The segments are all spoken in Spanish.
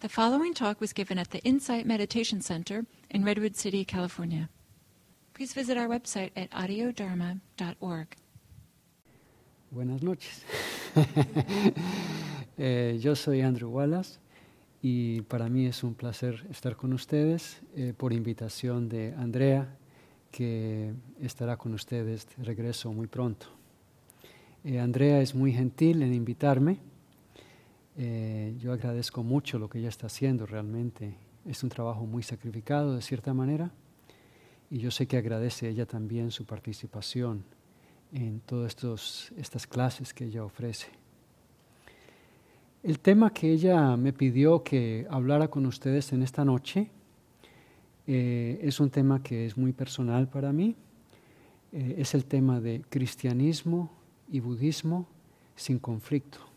The following talk was given at the Insight Meditation Center in Redwood City, California. Please visit our website at audiodharma.org. Buenas noches. Eh, yo soy Andrew Wallace y para mí es un placer estar con ustedes eh, por invitación de Andrea, que estará con ustedes de regreso muy pronto. Eh, Andrea es muy gentil en invitarme. Yo agradezco mucho lo que ella está haciendo realmente. Es un trabajo muy sacrificado de cierta manera y yo sé que agradece ella también su participación en todas estas clases que ella ofrece. El tema que ella me pidió que hablara con ustedes en esta noche eh, es un tema que es muy personal para mí. Eh, es el tema de cristianismo y budismo sin conflicto.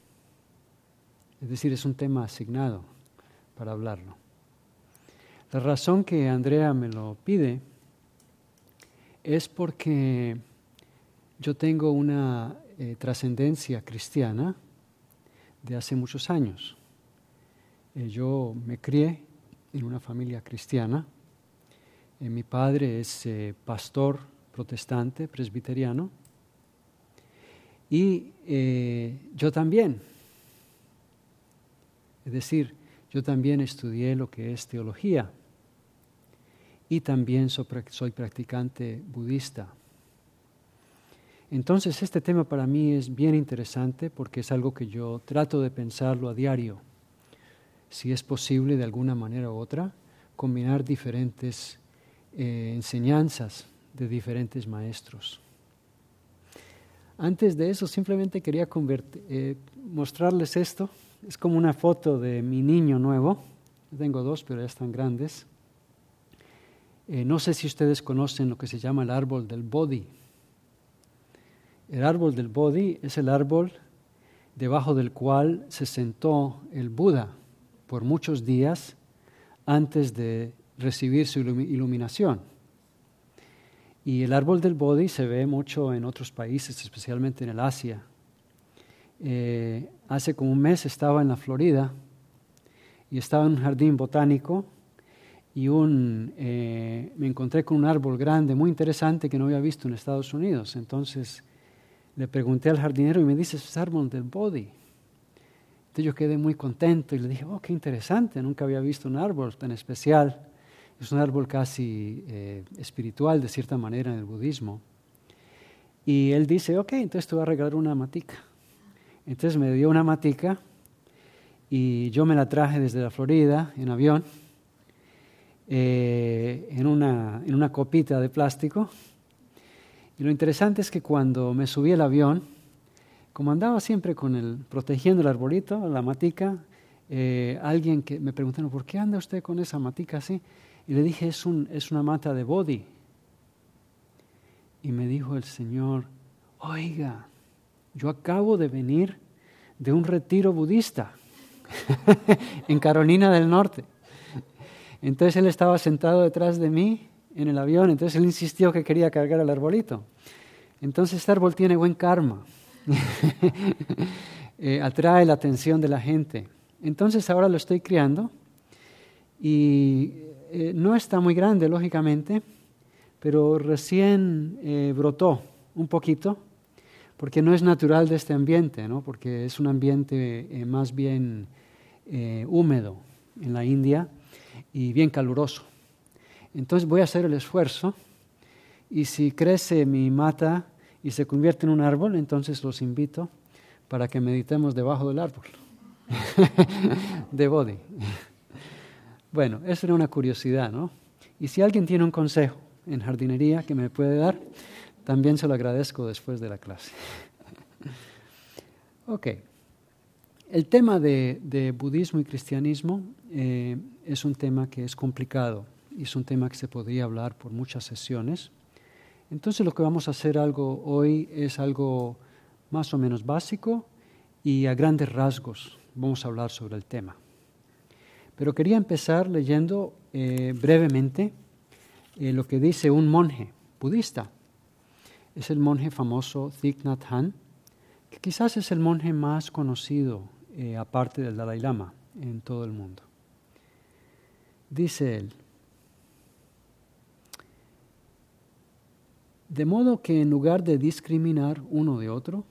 Es decir, es un tema asignado para hablarlo. La razón que Andrea me lo pide es porque yo tengo una eh, trascendencia cristiana de hace muchos años. Eh, yo me crié en una familia cristiana. Eh, mi padre es pastor protestante, presbiteriano. Y yo también. Es decir, yo también estudié lo que es teología. Y también soy practicante budista. Entonces este tema para mí es bien interesante porque es algo que yo trato de pensarlo a diario. Si es posible de alguna manera u otra, combinar diferentes eh, enseñanzas de diferentes maestros. Antes de eso, simplemente quería eh, mostrarles esto. Es como una foto de mi niño nuevo. Tengo dos, pero ya están grandes. Eh, no sé si ustedes conocen lo que se llama el árbol del Bodhi. El árbol del Bodhi es el árbol debajo del cual se sentó el Buda por muchos días antes de recibir su iluminación. Y el árbol del Bodhi se ve mucho en otros países, especialmente en el Asia. Eh, hace como un mes estaba en la Florida y estaba en un jardín botánico y un, eh, me encontré con un árbol grande, muy interesante que no había visto en Estados Unidos. Entonces le pregunté al jardinero y me dice, es árbol del body. Entonces yo quedé muy contento y le dije, oh, qué interesante, nunca había visto un árbol tan especial. Es un árbol casi eh, espiritual, de cierta manera, en el budismo. Y él dice, ok, entonces te voy a regalar una matica. Entonces me dio una matica y yo me la traje desde la Florida en avión, eh, en, una, en una copita de plástico y lo interesante es que cuando me subí al avión, como andaba siempre con el, protegiendo el arbolito, la matica, eh, alguien que me preguntó, ¿por qué anda usted con esa matica así? Y le dije, es, un, es una mata de body. Y me dijo el Señor, oiga, yo acabo de venir de un retiro budista en Carolina del Norte. Entonces él estaba sentado detrás de mí en el avión, entonces él insistió que quería cargar el arbolito. Entonces este árbol tiene buen karma, eh, atrae la atención de la gente. Entonces ahora lo estoy criando y eh, no está muy grande, lógicamente, pero recién eh, brotó un poquito, porque no es natural de este ambiente, ¿no? porque es un ambiente más bien húmedo en la India y bien caluroso. Entonces voy a hacer el esfuerzo y si crece mi mata y se convierte en un árbol, entonces los invito para que meditemos debajo del árbol de body. Bueno, esa era una curiosidad, ¿no? Y si alguien tiene un consejo en jardinería que me puede dar, también se lo agradezco después de la clase. ok. El tema de, budismo y cristianismo eh, es un tema que es complicado y es un tema que se podría hablar por muchas sesiones. Entonces lo que vamos a hacer algo hoy es algo más o menos básico y a grandes rasgos vamos a hablar sobre el tema. Pero quería empezar leyendo eh, brevemente eh, lo que dice un monje budista. Es el monje famoso Thich Nhat Hanh, que quizás es el monje más conocido, eh, aparte del Dalai Lama, en todo el mundo. Dice él, de modo que en lugar de discriminar uno de otro,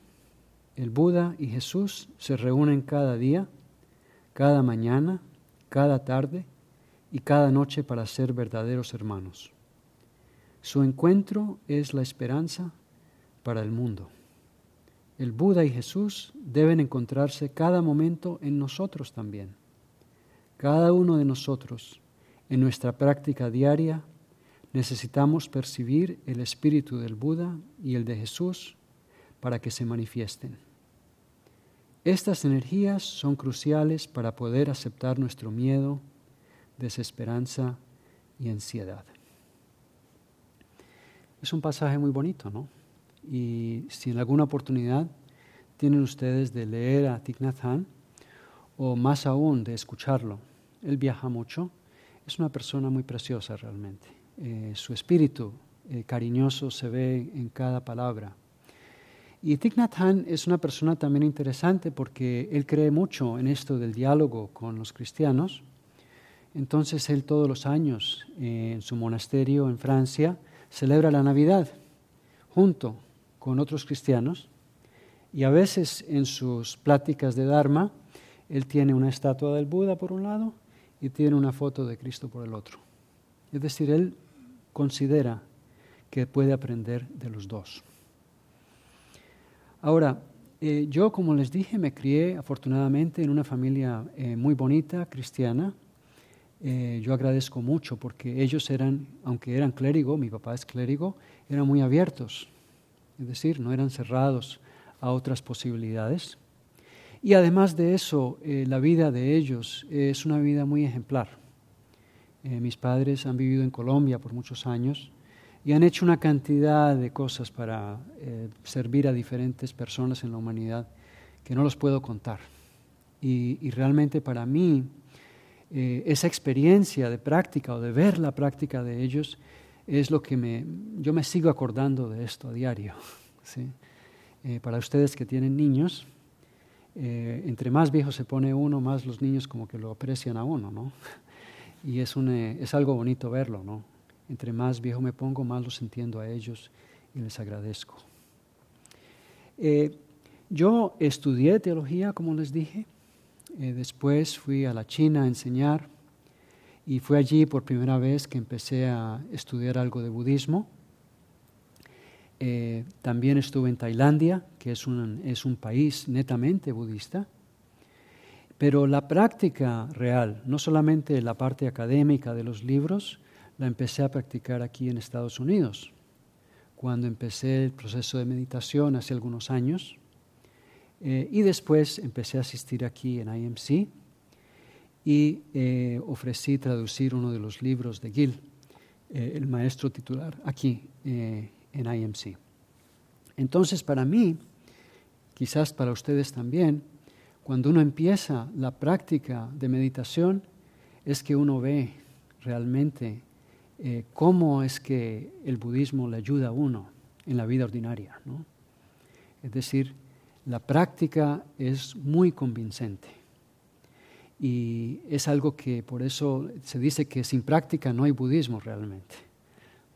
el Buda y Jesús se reúnen cada día, cada mañana, cada tarde y cada noche para ser verdaderos hermanos. Su encuentro es la esperanza para el mundo. El Buda y Jesús deben encontrarse cada momento en nosotros también. Cada uno de nosotros en nuestra práctica diaria necesitamos percibir el espíritu del Buda y el de Jesús para que se manifiesten. Estas energías son cruciales para poder aceptar nuestro miedo, desesperanza y ansiedad. Es un pasaje muy bonito, ¿no? Y si en alguna oportunidad tienen ustedes de leer a Thich Nhat o más aún de escucharlo, él viaja mucho, es una persona muy preciosa realmente. Eh, su espíritu eh, cariñoso se ve en cada palabra. Y Thich Nhat es una persona también interesante porque él cree mucho en esto del diálogo con los cristianos. Entonces él todos los años eh, en su monasterio en Francia celebra la Navidad junto con otros cristianos y a veces en sus pláticas de Dharma él tiene una estatua del Buda por un lado y tiene una foto de Cristo por el otro. Es decir, él considera que puede aprender de los dos. Ahora, eh, yo, como les dije, me crié afortunadamente en una familia eh, muy bonita, cristiana. Eh, yo agradezco mucho porque ellos eran, aunque eran clérigo, mi papá es clérigo, eran muy abiertos, es decir, no eran cerrados a otras posibilidades. Y además de eso, eh, la vida de ellos es una vida muy ejemplar. Eh, mis padres han vivido en Colombia por muchos años y han hecho una cantidad de cosas para servir a diferentes personas en la humanidad que no los puedo contar. Y realmente para mí, esa experiencia de práctica o de ver la práctica de ellos es lo que me, yo me sigo acordando de esto a diario. ¿sí? para ustedes que tienen niños, eh, entre más viejo se pone uno, más los niños como que lo aprecian a uno, ¿no? Y es, un, eh, es algo bonito verlo, ¿no? Entre más viejo me pongo, más los entiendo a ellos y les agradezco. Eh, yo estudié teología, como les dije, después fui a la China a enseñar y fue allí por primera vez que empecé a estudiar algo de budismo. Eh, también estuve en Tailandia, que es un, es un país netamente budista. Pero la práctica real, no solamente la parte académica de los libros, la empecé a practicar aquí en Estados Unidos. Cuando empecé el proceso de meditación hace algunos años, eh, y después empecé a asistir aquí en IMC y eh, ofrecí traducir uno de los libros de Gil, el maestro titular, aquí en IMC. Entonces, para mí, quizás para ustedes también, cuando uno empieza la práctica de meditación, es que uno ve realmente eh, cómo es que el budismo le ayuda a uno en la vida ordinaria. Es decir, la práctica es muy convincente. Y es algo que por eso se dice que sin práctica no hay budismo realmente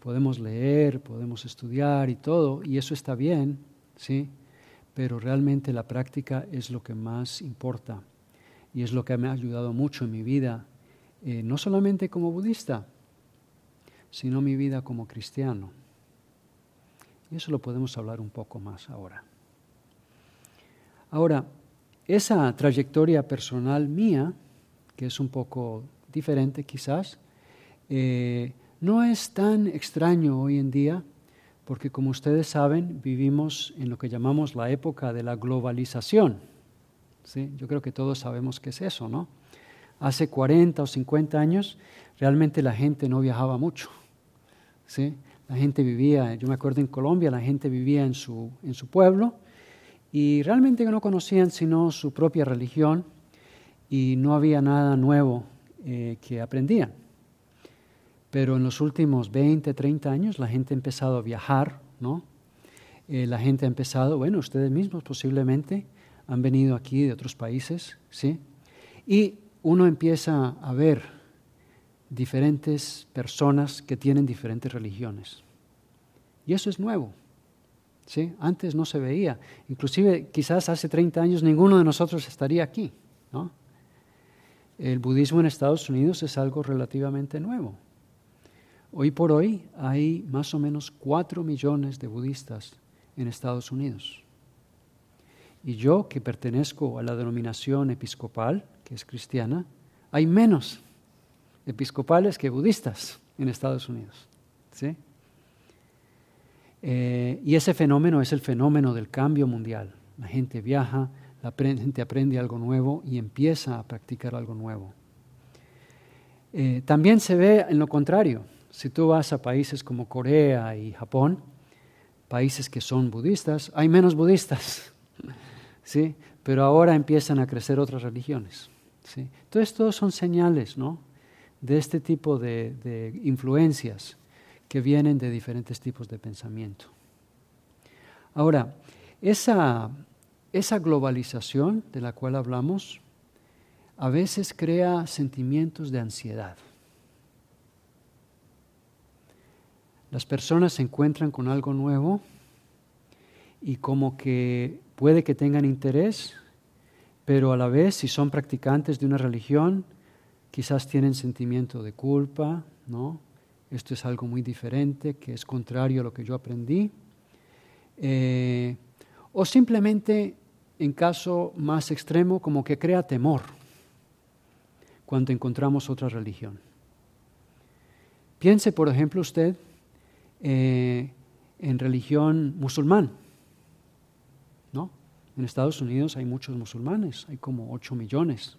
podemos leer, podemos estudiar y todo, y eso está bien, ¿sí? Pero realmente la práctica es lo que más importa y es lo que me ha ayudado mucho en mi vida, eh, no solamente como budista, sino mi vida como cristiano. Y eso lo podemos hablar un poco más ahora. Ahora, esa trayectoria personal mía, que es un poco diferente quizás, eh, no es tan extraño hoy en día porque como ustedes saben vivimos en lo que llamamos la época de la globalización. ¿sí? Yo creo que todos sabemos qué es eso, ¿no? Hace 40 o 50 años realmente la gente no viajaba mucho. ¿sí? La gente vivía, yo me acuerdo en Colombia, la gente vivía en su, en su pueblo y realmente no conocían sino su propia religión y no había nada nuevo eh, que aprendían. Pero en los últimos 20, 30 años la gente ha empezado a viajar, ¿no? Eh, la gente ha empezado, bueno, ustedes mismos posiblemente han venido aquí de otros países, ¿sí? Y uno empieza a ver diferentes personas que tienen diferentes religiones. Y eso es nuevo. ¿Sí? Antes no se veía. Inclusive quizás hace 30 años ninguno de nosotros estaría aquí. El budismo en Estados Unidos es algo relativamente nuevo. Hoy por hoy hay más o menos 4 millones de budistas en Estados Unidos. Y yo, que pertenezco a la denominación episcopal, que es cristiana, hay menos episcopales que budistas en Estados Unidos. ¿sí? Eh, y ese fenómeno es el fenómeno del cambio mundial. La gente viaja, la gente aprende algo nuevo y empieza a practicar algo nuevo. Eh, también se ve en lo contrario. Si tú vas a países como Corea y Japón, países que son budistas, hay menos budistas. ¿sí? Pero ahora empiezan a crecer otras religiones. ¿sí? Entonces, todos son señales ¿no? de este tipo de, influencias que vienen de diferentes tipos de pensamiento. Ahora, esa, esa globalización de la cual hablamos a veces crea sentimientos de ansiedad. Las personas se encuentran con algo nuevo y como que puede que tengan interés, pero a la vez si son practicantes de una religión, quizás tienen sentimiento de culpa, ¿no? Esto es algo muy diferente, que es contrario a lo que yo aprendí. Eh, o simplemente, en caso más extremo, como que crea temor cuando encontramos otra religión. Piense, por ejemplo, usted eh, en religión musulmán. En Estados Unidos hay muchos musulmanes, hay como 8 millones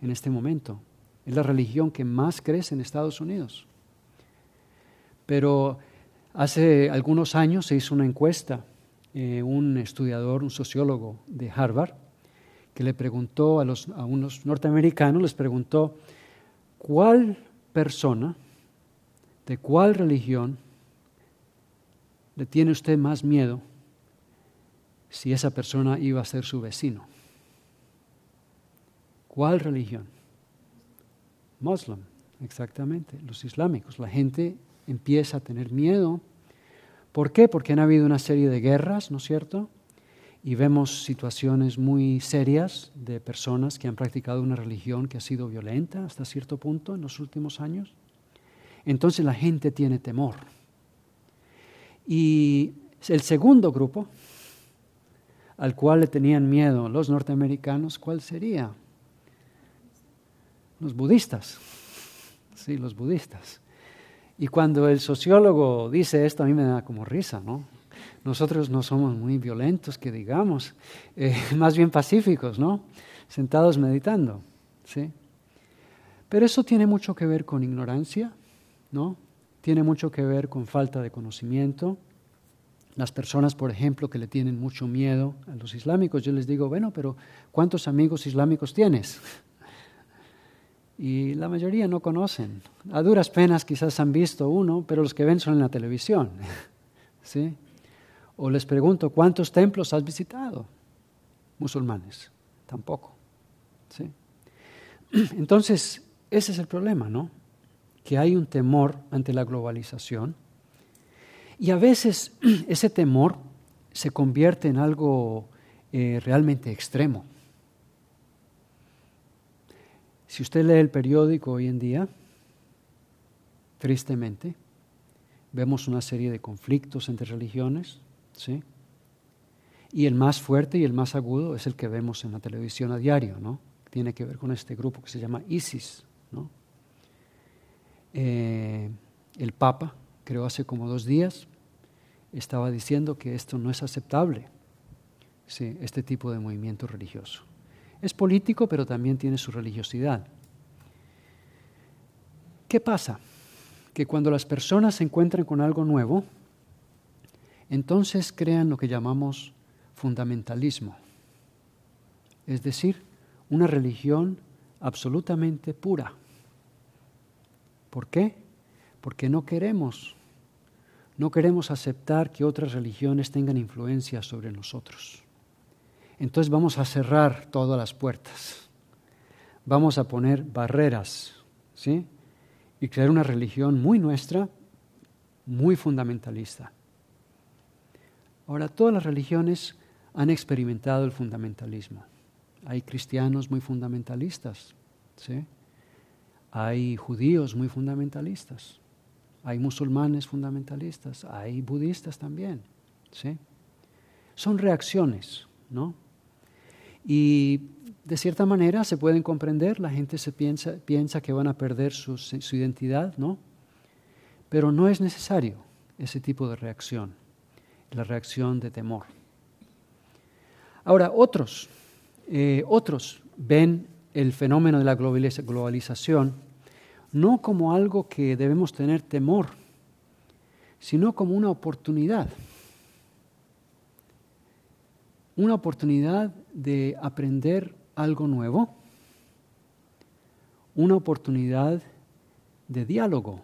en este momento. Es la religión que más crece en Estados Unidos. Pero hace algunos años se hizo una encuesta, eh, un estudiador, un sociólogo de Harvard, que le preguntó a, los, a unos norteamericanos, les preguntó, ¿cuál persona de cuál religión le tiene usted más miedo si esa persona iba a ser su vecino. ¿Cuál religión? Muslim, exactamente, los islámicos. La gente empieza a tener miedo. ¿Por qué? Porque han habido una serie de guerras, ¿no es cierto? Y vemos situaciones muy serias de personas que han practicado una religión que ha sido violenta hasta cierto punto en los últimos años. Entonces la gente tiene temor. Y el segundo grupo al cual le tenían miedo los norteamericanos, ¿cuál sería? Los budistas. Sí, los budistas. Y cuando el sociólogo dice esto, a mí me da como risa, ¿no? Nosotros no somos muy violentos, que digamos, eh, más bien pacíficos, ¿no? Sentados meditando, ¿sí? Pero eso tiene mucho que ver con ignorancia, ¿no? Tiene mucho que ver con falta de conocimiento, las personas, por ejemplo, que le tienen mucho miedo a los islámicos, yo les digo, bueno, pero ¿cuántos amigos islámicos tienes? Y la mayoría no conocen. A duras penas quizás han visto uno, pero los que ven son en la televisión. ¿Sí? O les pregunto, ¿cuántos templos has visitado? Musulmanes. Tampoco. ¿Sí? Entonces, ese es el problema, ¿no? Que hay un temor ante la globalización y a veces ese temor se convierte en algo eh, realmente extremo. Si usted lee el periódico hoy en día, tristemente, vemos una serie de conflictos entre religiones, ¿sí? Y el más fuerte y el más agudo es el que vemos en la televisión a diario, ¿no? Tiene que ver con este grupo que se llama ISIS, ¿no? Eh, el Papa creo hace como dos días, estaba diciendo que esto no es aceptable, este tipo de movimiento religioso. Es político, pero también tiene su religiosidad. ¿Qué pasa? Que cuando las personas se encuentran con algo nuevo, entonces crean lo que llamamos fundamentalismo, es decir, una religión absolutamente pura. ¿Por qué? Porque no queremos no queremos aceptar que otras religiones tengan influencia sobre nosotros. Entonces vamos a cerrar todas las puertas. Vamos a poner barreras, ¿sí? y crear una religión muy nuestra, muy fundamentalista. Ahora, todas las religiones han experimentado el fundamentalismo. Hay cristianos muy fundamentalistas, ¿sí? hay judíos muy fundamentalistas, hay musulmanes fundamentalistas, hay budistas también. ¿sí? Son reacciones, ¿no? Y de cierta manera se pueden comprender, la gente se piensa, piensa que van a perder su, su identidad, ¿no? Pero no es necesario ese tipo de reacción, la reacción de temor. Ahora, otros, eh, otros ven el fenómeno de la globalización no como algo que debemos tener temor, sino como una oportunidad. Una oportunidad de aprender algo nuevo, una oportunidad de diálogo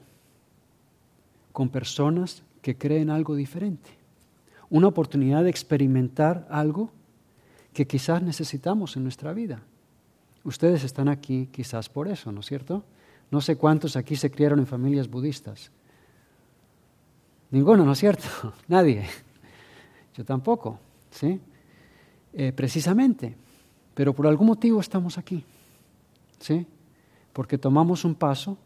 con personas que creen algo diferente, una oportunidad de experimentar algo que quizás necesitamos en nuestra vida. Ustedes están aquí quizás por eso, ¿no es cierto? No sé cuántos aquí se criaron en familias budistas. Ninguno, ¿no es cierto? Nadie. Yo tampoco, ¿sí? Eh, precisamente. Pero por algún motivo estamos aquí, ¿sí? Porque tomamos un paso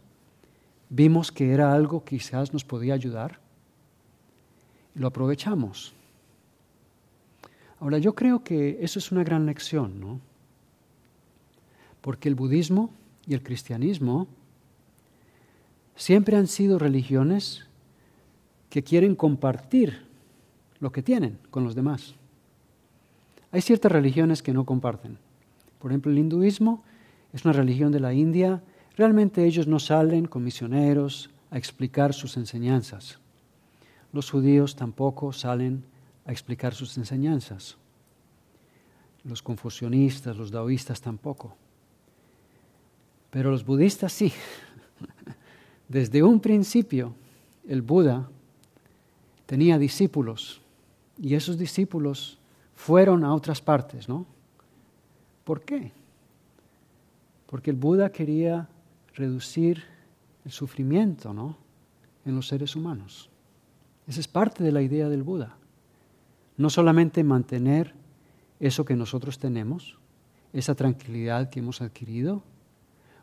Vimos que era algo que quizás nos podía ayudar. Lo aprovechamos. Ahora, yo creo que eso es una gran lección, ¿no? Porque el budismo y el cristianismo siempre han sido religiones que quieren compartir lo que tienen con los demás. Hay ciertas religiones que no comparten. Por ejemplo, el hinduismo es una religión de la India Realmente ellos no salen con misioneros a explicar sus enseñanzas. Los judíos tampoco salen a explicar sus enseñanzas. Los confucionistas, los daoístas tampoco. Pero los budistas sí. Desde un principio, el Buda tenía discípulos y esos discípulos fueron a otras partes, ¿no? ¿Por qué? Porque el Buda quería reducir el sufrimiento ¿no? en los seres humanos. Esa es parte de la idea del Buda. No solamente mantener eso que nosotros tenemos, esa tranquilidad que hemos adquirido,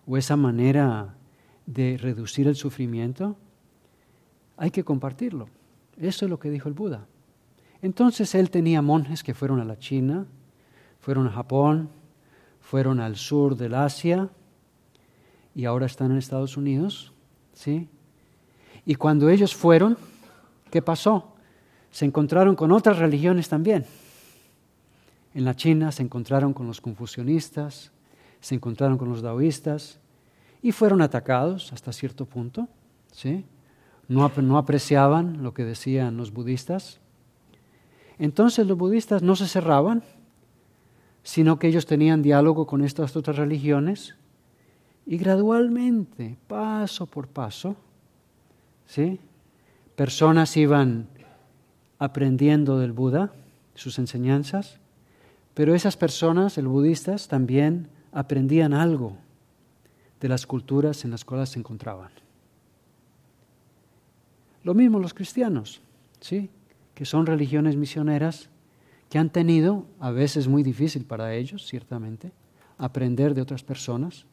o esa manera de reducir el sufrimiento, hay que compartirlo. Eso es lo que dijo el Buda. Entonces él tenía monjes que fueron a la China, fueron a Japón, fueron al sur del Asia, y ahora están en Estados Unidos, ¿sí? Y cuando ellos fueron, ¿qué pasó? Se encontraron con otras religiones también. En la China se encontraron con los confucionistas, se encontraron con los daoístas y fueron atacados hasta cierto punto, ¿sí? No, no apreciaban lo que decían los budistas. Entonces los budistas no se cerraban, sino que ellos tenían diálogo con estas otras religiones y gradualmente, paso por paso, ¿sí? personas iban aprendiendo del Buda, sus enseñanzas, pero esas personas, el budistas, también aprendían algo de las culturas en las cuales se encontraban. Lo mismo los cristianos, ¿sí? Que son religiones misioneras que han tenido, a veces muy difícil para ellos, ciertamente, aprender de otras personas,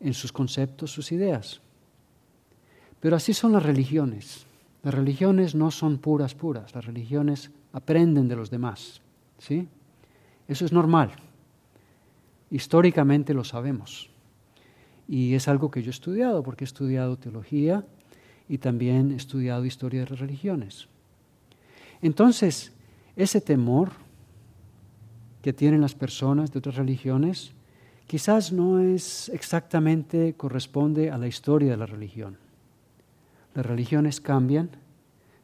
en sus conceptos, sus ideas. Pero así son las religiones. Las religiones no son puras, puras. Las religiones aprenden de los demás. ¿sí? Eso es normal. Históricamente lo sabemos. Y es algo que yo he estudiado, porque he estudiado teología y también he estudiado historia de las religiones. Entonces, ese temor que tienen las personas de otras religiones quizás no es exactamente corresponde a la historia de la religión. Las religiones cambian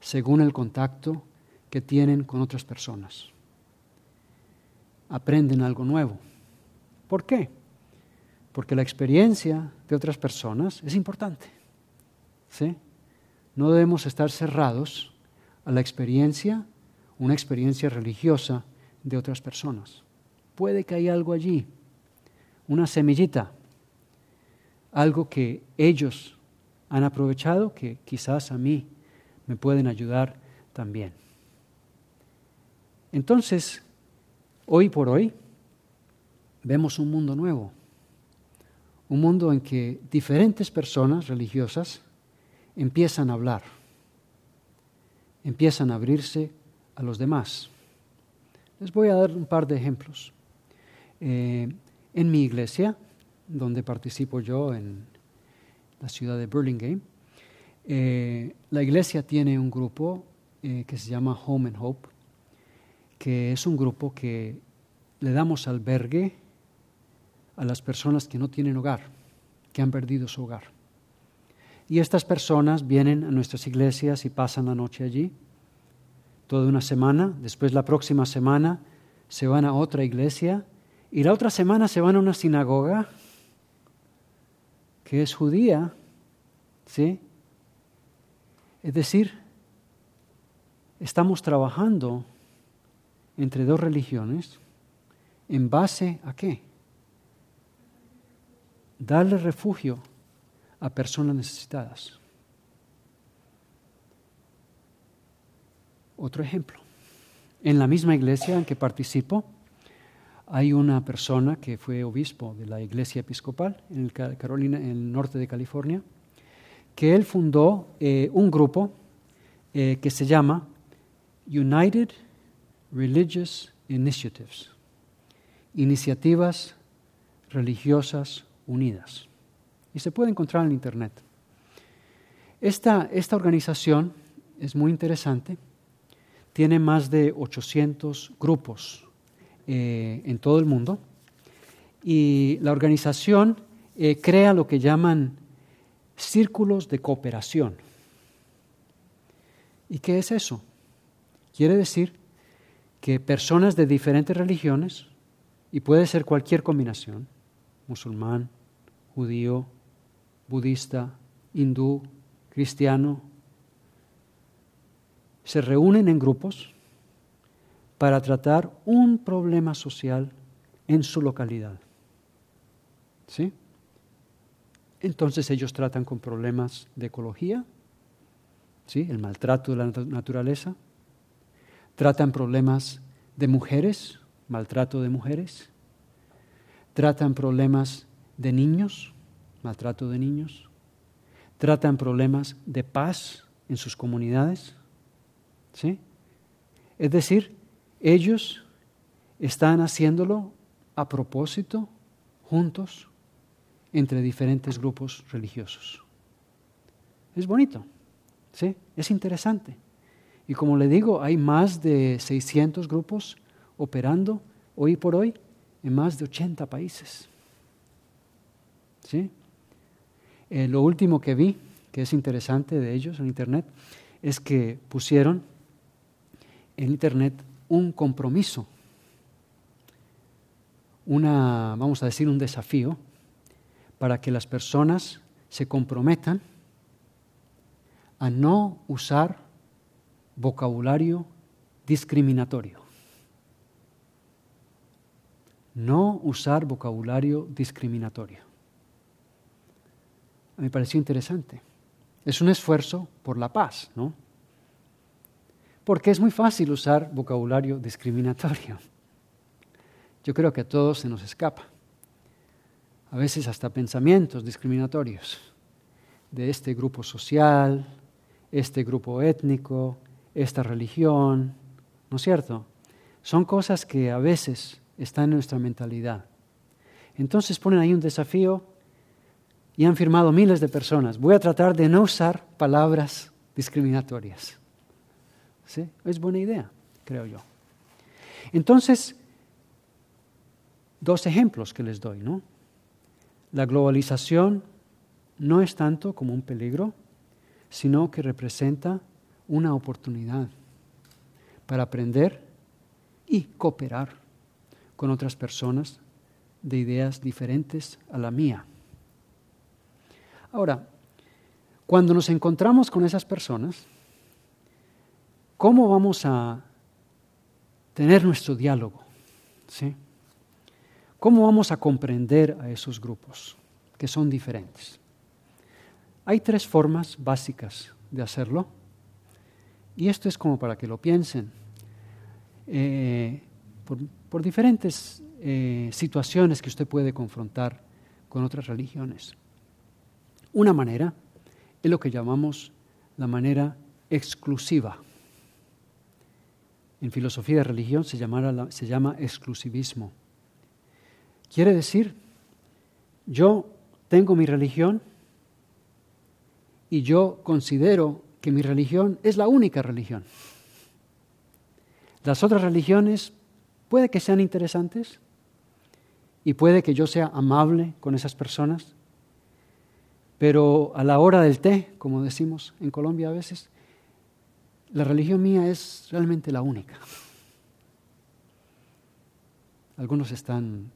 según el contacto que tienen con otras personas. Aprenden algo nuevo. ¿Por qué? Porque la experiencia de otras personas es importante. ¿sí? No debemos estar cerrados a la experiencia, una experiencia religiosa de otras personas. Puede que haya algo allí una semillita, algo que ellos han aprovechado que quizás a mí me pueden ayudar también. Entonces, hoy por hoy, vemos un mundo nuevo, un mundo en que diferentes personas religiosas empiezan a hablar, empiezan a abrirse a los demás. Les voy a dar un par de ejemplos. Eh, en mi iglesia, donde participo yo en la ciudad de Burlingame, eh, la iglesia tiene un grupo eh, que se llama Home and Hope, que es un grupo que le damos albergue a las personas que no tienen hogar, que han perdido su hogar. Y estas personas vienen a nuestras iglesias y pasan la noche allí, toda una semana, después la próxima semana se van a otra iglesia y la otra semana se van a una sinagoga que es judía, ¿sí? Es decir, estamos trabajando entre dos religiones en base a qué? Darle refugio a personas necesitadas. Otro ejemplo. En la misma iglesia en que participo, hay una persona que fue obispo de la iglesia episcopal en el, Carolina, el norte de California, que él fundó eh, un grupo eh, que se llama United Religious Initiatives, iniciativas religiosas unidas. Y se puede encontrar en Internet. Esta, esta organización es muy interesante, tiene más de 800 grupos eh, en todo el mundo y la organización eh, crea lo que llaman círculos de cooperación. ¿Y qué es eso? Quiere decir que personas de diferentes religiones, y puede ser cualquier combinación, musulmán, judío, budista, hindú, cristiano, se reúnen en grupos para tratar un problema social en su localidad. ¿Sí? Entonces ellos tratan con problemas de ecología, ¿sí? el maltrato de la naturaleza, tratan problemas de mujeres, maltrato de mujeres, tratan problemas de niños, maltrato de niños, tratan problemas de paz en sus comunidades. ¿sí? Es decir, ellos están haciéndolo a propósito, juntos, entre diferentes grupos religiosos. Es bonito, ¿sí? Es interesante. Y como le digo, hay más de 600 grupos operando hoy por hoy en más de 80 países. ¿Sí? Eh, lo último que vi, que es interesante de ellos en Internet, es que pusieron en Internet un compromiso, una, vamos a decir, un desafío para que las personas se comprometan a no usar vocabulario discriminatorio. No usar vocabulario discriminatorio. Me pareció interesante. Es un esfuerzo por la paz, ¿no? porque es muy fácil usar vocabulario discriminatorio. Yo creo que a todos se nos escapa. A veces hasta pensamientos discriminatorios de este grupo social, este grupo étnico, esta religión, ¿no es cierto? Son cosas que a veces están en nuestra mentalidad. Entonces ponen ahí un desafío y han firmado miles de personas. Voy a tratar de no usar palabras discriminatorias. ¿Sí? Es buena idea, creo yo. Entonces, dos ejemplos que les doy, ¿no? La globalización no es tanto como un peligro, sino que representa una oportunidad para aprender y cooperar con otras personas de ideas diferentes a la mía. Ahora, cuando nos encontramos con esas personas, ¿Cómo vamos a tener nuestro diálogo? ¿Sí? ¿Cómo vamos a comprender a esos grupos que son diferentes? Hay tres formas básicas de hacerlo. Y esto es como para que lo piensen. Eh, por, diferentes eh, situaciones que usted puede confrontar con otras religiones. Una manera es lo que llamamos la manera exclusiva. En filosofía de religión se, se llama exclusivismo. Quiere decir, yo tengo mi religión y yo considero que mi religión es la única religión. Las otras religiones puede que sean interesantes y puede que yo sea amable con esas personas, pero a la hora del té, como decimos en Colombia a veces, la religión mía es realmente la única. Algunos están,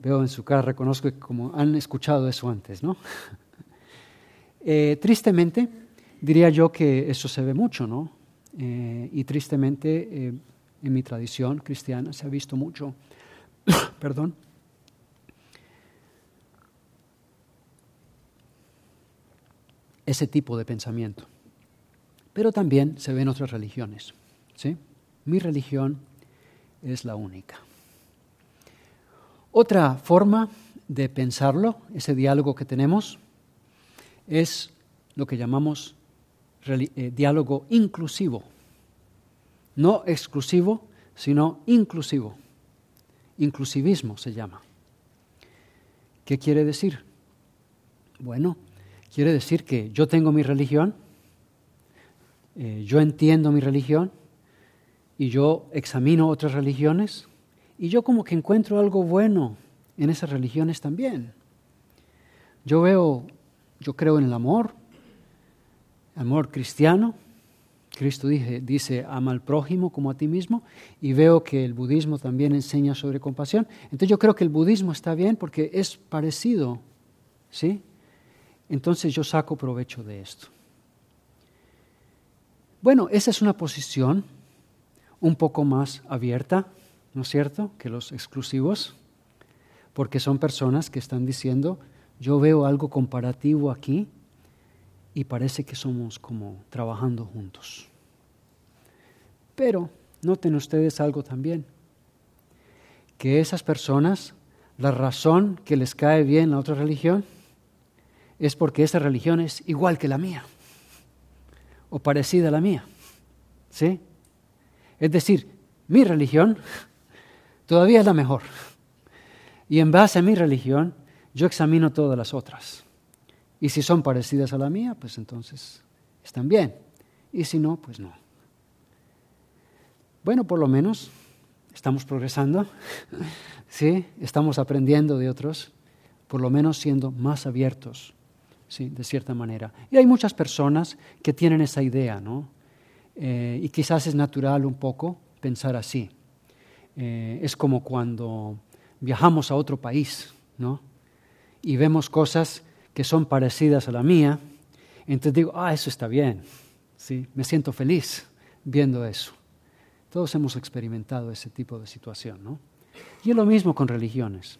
veo en su cara, reconozco que como han escuchado eso antes, ¿no? Eh, tristemente, diría yo que eso se ve mucho, ¿no? Eh, y tristemente, eh, en mi tradición cristiana se ha visto mucho, perdón, ese tipo de pensamiento. Pero también se ve en otras religiones. ¿sí? Mi religión es la única. Otra forma de pensarlo, ese diálogo que tenemos, es lo que llamamos eh, diálogo inclusivo. No exclusivo, sino inclusivo. Inclusivismo se llama. ¿Qué quiere decir? Bueno, quiere decir que yo tengo mi religión, eh, yo entiendo mi religión y yo examino otras religiones y yo como que encuentro algo bueno en esas religiones también. Yo veo, yo creo en el amor, amor cristiano. Cristo dice, dice, ama al prójimo como a ti mismo, y veo que el budismo también enseña sobre compasión. Entonces yo creo que el budismo está bien porque es parecido, ¿sí? Entonces yo saco provecho de esto. Bueno, esa es una posición un poco más abierta, ¿no es cierto?, que los exclusivos, porque son personas que están diciendo, yo veo algo comparativo aquí y parece que somos como trabajando juntos. Pero noten ustedes algo también, que esas personas, la razón que les cae bien la otra religión es porque esa religión es igual que la mía o parecida a la mía. ¿Sí? Es decir, mi religión todavía es la mejor. Y en base a mi religión, yo examino todas las otras. Y si son parecidas a la mía, pues entonces están bien. Y si no, pues no. Bueno, por lo menos estamos progresando, ¿sí? Estamos aprendiendo de otros, por lo menos siendo más abiertos, ¿sí? De cierta manera. Y hay muchas personas que tienen esa idea, ¿no? Eh, y quizás es natural un poco pensar así. Eh, es como cuando viajamos a otro país, ¿no? Y vemos cosas que son parecidas a la mía, entonces digo, ah, eso está bien, ¿sí? me siento feliz viendo eso. Todos hemos experimentado ese tipo de situación, ¿no? Y es lo mismo con religiones.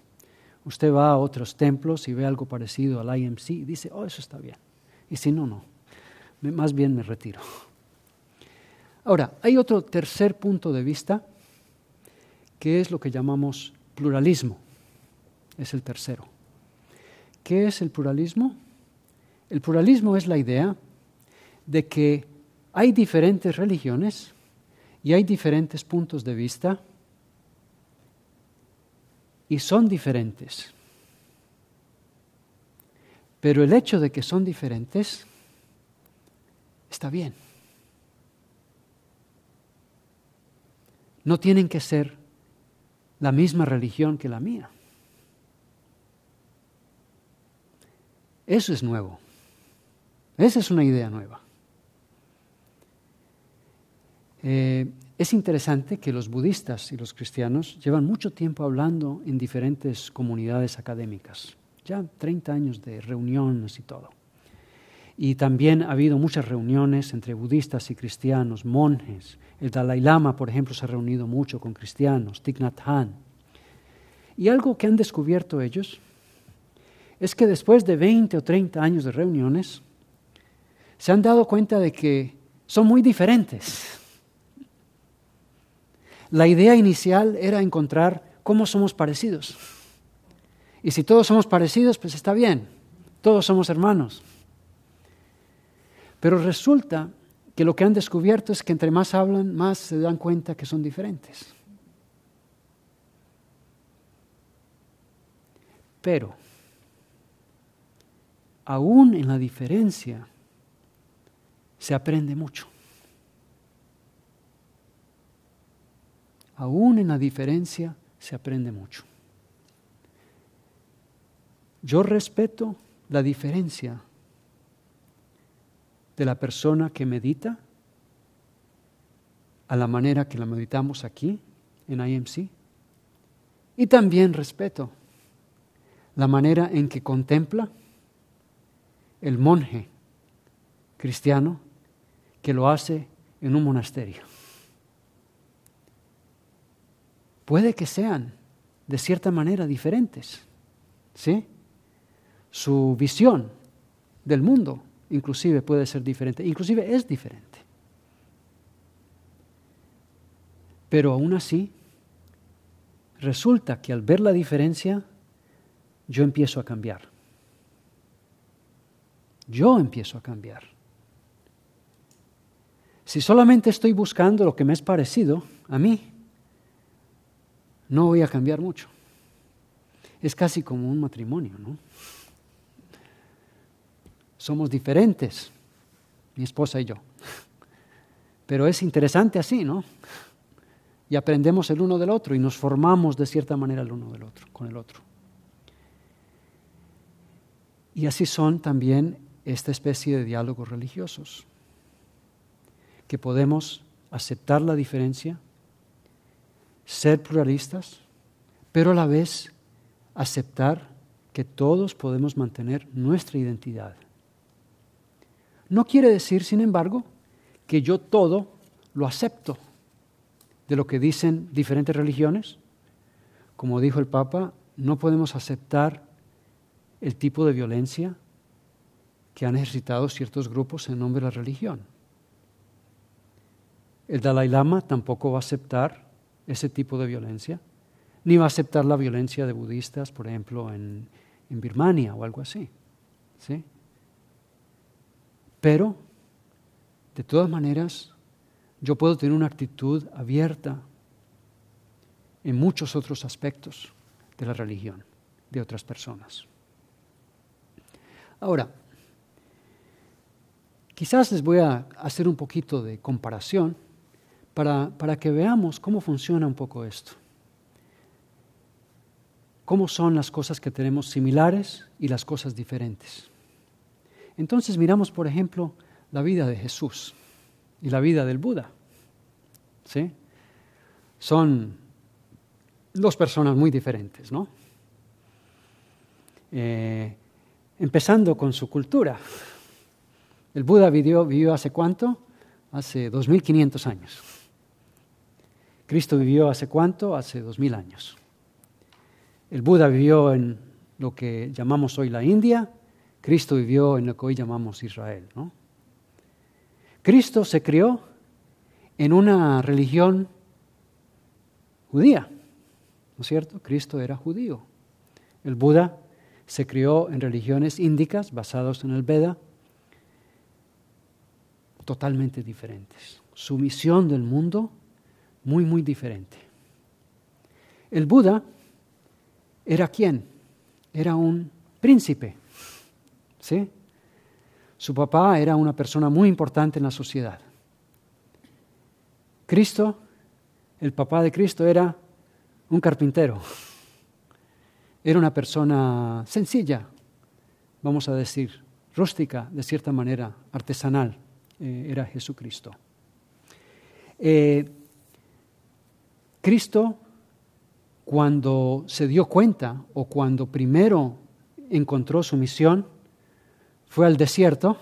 Usted va a otros templos y ve algo parecido al IMC y dice, oh, eso está bien. Y si no, no. Más bien me retiro. Ahora, hay otro tercer punto de vista que es lo que llamamos pluralismo. Es el tercero. ¿Qué es el pluralismo? El pluralismo es la idea de que hay diferentes religiones y hay diferentes puntos de vista y son diferentes. Pero el hecho de que son diferentes está bien. No tienen que ser la misma religión que la mía. Eso es nuevo. Esa es una idea nueva. Eh, es interesante que los budistas y los cristianos llevan mucho tiempo hablando en diferentes comunidades académicas, ya 30 años de reuniones y todo. Y también ha habido muchas reuniones entre budistas y cristianos, monjes. El Dalai Lama, por ejemplo, se ha reunido mucho con cristianos, Thich Nhat Hanh. Y algo que han descubierto ellos es que después de 20 o 30 años de reuniones, se han dado cuenta de que son muy diferentes. La idea inicial era encontrar cómo somos parecidos. Y si todos somos parecidos, pues está bien, todos somos hermanos. Pero resulta que lo que han descubierto es que entre más hablan, más se dan cuenta que son diferentes. Pero, aún en la diferencia, se aprende mucho. Aún en la diferencia se aprende mucho. Yo respeto la diferencia de la persona que medita a la manera que la meditamos aquí en IMC. Y también respeto la manera en que contempla el monje cristiano que lo hace en un monasterio. Puede que sean de cierta manera diferentes, ¿sí? Su visión del mundo inclusive puede ser diferente, inclusive es diferente. Pero aún así, resulta que al ver la diferencia, yo empiezo a cambiar. Yo empiezo a cambiar. Si solamente estoy buscando lo que me es parecido a mí, no voy a cambiar mucho. Es casi como un matrimonio, ¿no? somos diferentes, mi esposa y yo. Pero es interesante así, ¿no? Y aprendemos el uno del otro y nos formamos de cierta manera el uno del otro, con el otro. Y así son también esta especie de diálogos religiosos, que podemos aceptar la diferencia, ser pluralistas, pero a la vez aceptar que todos podemos mantener nuestra identidad no quiere decir, sin embargo, que yo todo lo acepto de lo que dicen diferentes religiones. Como dijo el Papa, no podemos aceptar el tipo de violencia que han ejercitado ciertos grupos en nombre de la religión. El Dalai Lama tampoco va a aceptar ese tipo de violencia, ni va a aceptar la violencia de budistas, por ejemplo, en, en Birmania o algo así. ¿sí? Pero, de todas maneras, yo puedo tener una actitud abierta en muchos otros aspectos de la religión de otras personas. Ahora, quizás les voy a hacer un poquito de comparación para, para que veamos cómo funciona un poco esto. Cómo son las cosas que tenemos similares y las cosas diferentes. Entonces miramos, por ejemplo, la vida de Jesús y la vida del Buda. ¿Sí? Son dos personas muy diferentes, ¿no? Eh, empezando con su cultura. El Buda vivió, vivió hace cuánto? Hace 2500 años. Cristo vivió hace cuánto? Hace 2000 años. El Buda vivió en lo que llamamos hoy la India, Cristo vivió en lo que hoy llamamos Israel. ¿no? Cristo se crió en una religión judía, ¿no es cierto? Cristo era judío. El Buda se crió en religiones índicas basadas en el Veda, totalmente diferentes. Su visión del mundo muy, muy diferente. El Buda era quién? Era un príncipe ¿sí? Su papá era una persona muy importante en la sociedad. Cristo, el papá de Cristo era un carpintero. Era una persona sencilla, vamos a decir, rústica, de cierta manera, artesanal. Eh, era Jesucristo. Eh, Cristo, cuando se dio cuenta o cuando primero encontró su misión, fue al desierto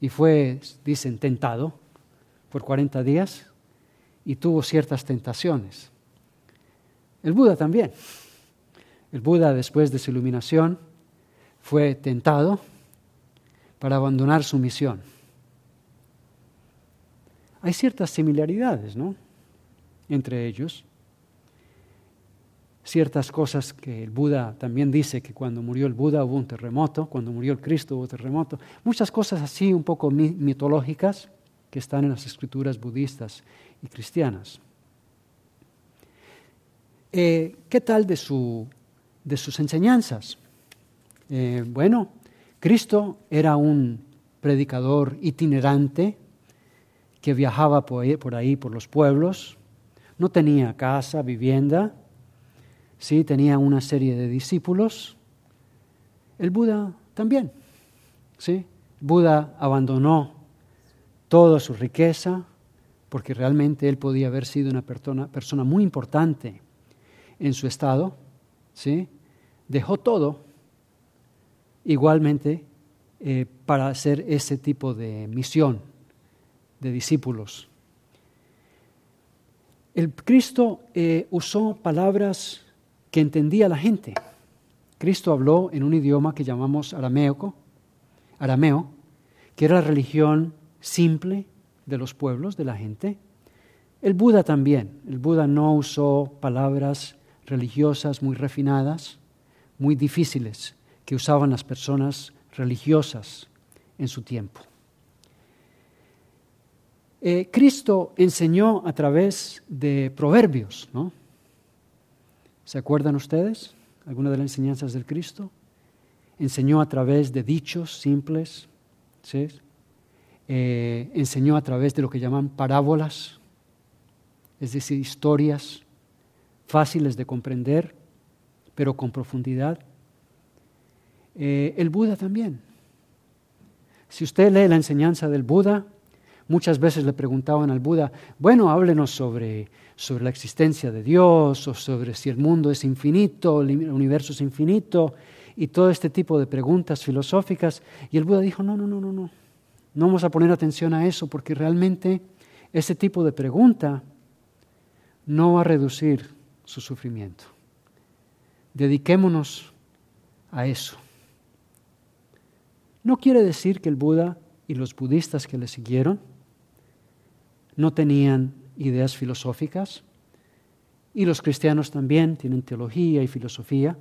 y fue, dicen, tentado por 40 días y tuvo ciertas tentaciones. El Buda también. El Buda después de su iluminación fue tentado para abandonar su misión. Hay ciertas similaridades, ¿no? Entre ellos. Ciertas cosas que el Buda también dice que cuando murió el Buda hubo un terremoto, cuando murió el Cristo hubo terremoto. Muchas cosas así un poco mitológicas que están en las escrituras budistas y cristianas. Eh, ¿Qué tal de, su, de sus enseñanzas? Eh, bueno, Cristo era un predicador itinerante que viajaba por ahí, por los pueblos, no tenía casa, vivienda, sí, tenía una serie de discípulos. El Buda también, sí. Buda abandonó toda su riqueza porque realmente él podía haber sido una persona, persona muy importante en su estado, sí. Dejó todo igualmente eh, para hacer ese tipo de misión de discípulos. El Cristo eh, usó palabras que entendía la gente. Cristo habló en un idioma que llamamos arameo, arameo, que era la religión simple de los pueblos, de la gente. El Buda también. El Buda no usó palabras religiosas muy refinadas, muy difíciles, que usaban las personas religiosas en su tiempo. Eh, Cristo enseñó a través de proverbios, ¿no? ¿Se acuerdan ustedes alguna de las enseñanzas del Cristo? Enseñó a través de dichos simples, ¿sí? Eh, enseñó a través de lo que llaman parábolas, es decir, historias fáciles de comprender, pero con profundidad. Eh, el Buda también. Si usted lee la enseñanza del Buda, Muchas veces le preguntaban al Buda, bueno, háblenos sobre, sobre la existencia de Dios o sobre si el mundo es infinito, el universo es infinito y todo este tipo de preguntas filosóficas. Y el Buda dijo, no, no, no, no, no. No vamos a poner atención a eso porque realmente ese tipo de pregunta no va a reducir su sufrimiento. Dediquémonos a eso. No quiere decir que el Buda y los budistas que le siguieron no tenían ideas filosóficas y los cristianos también tienen teología y filosofía,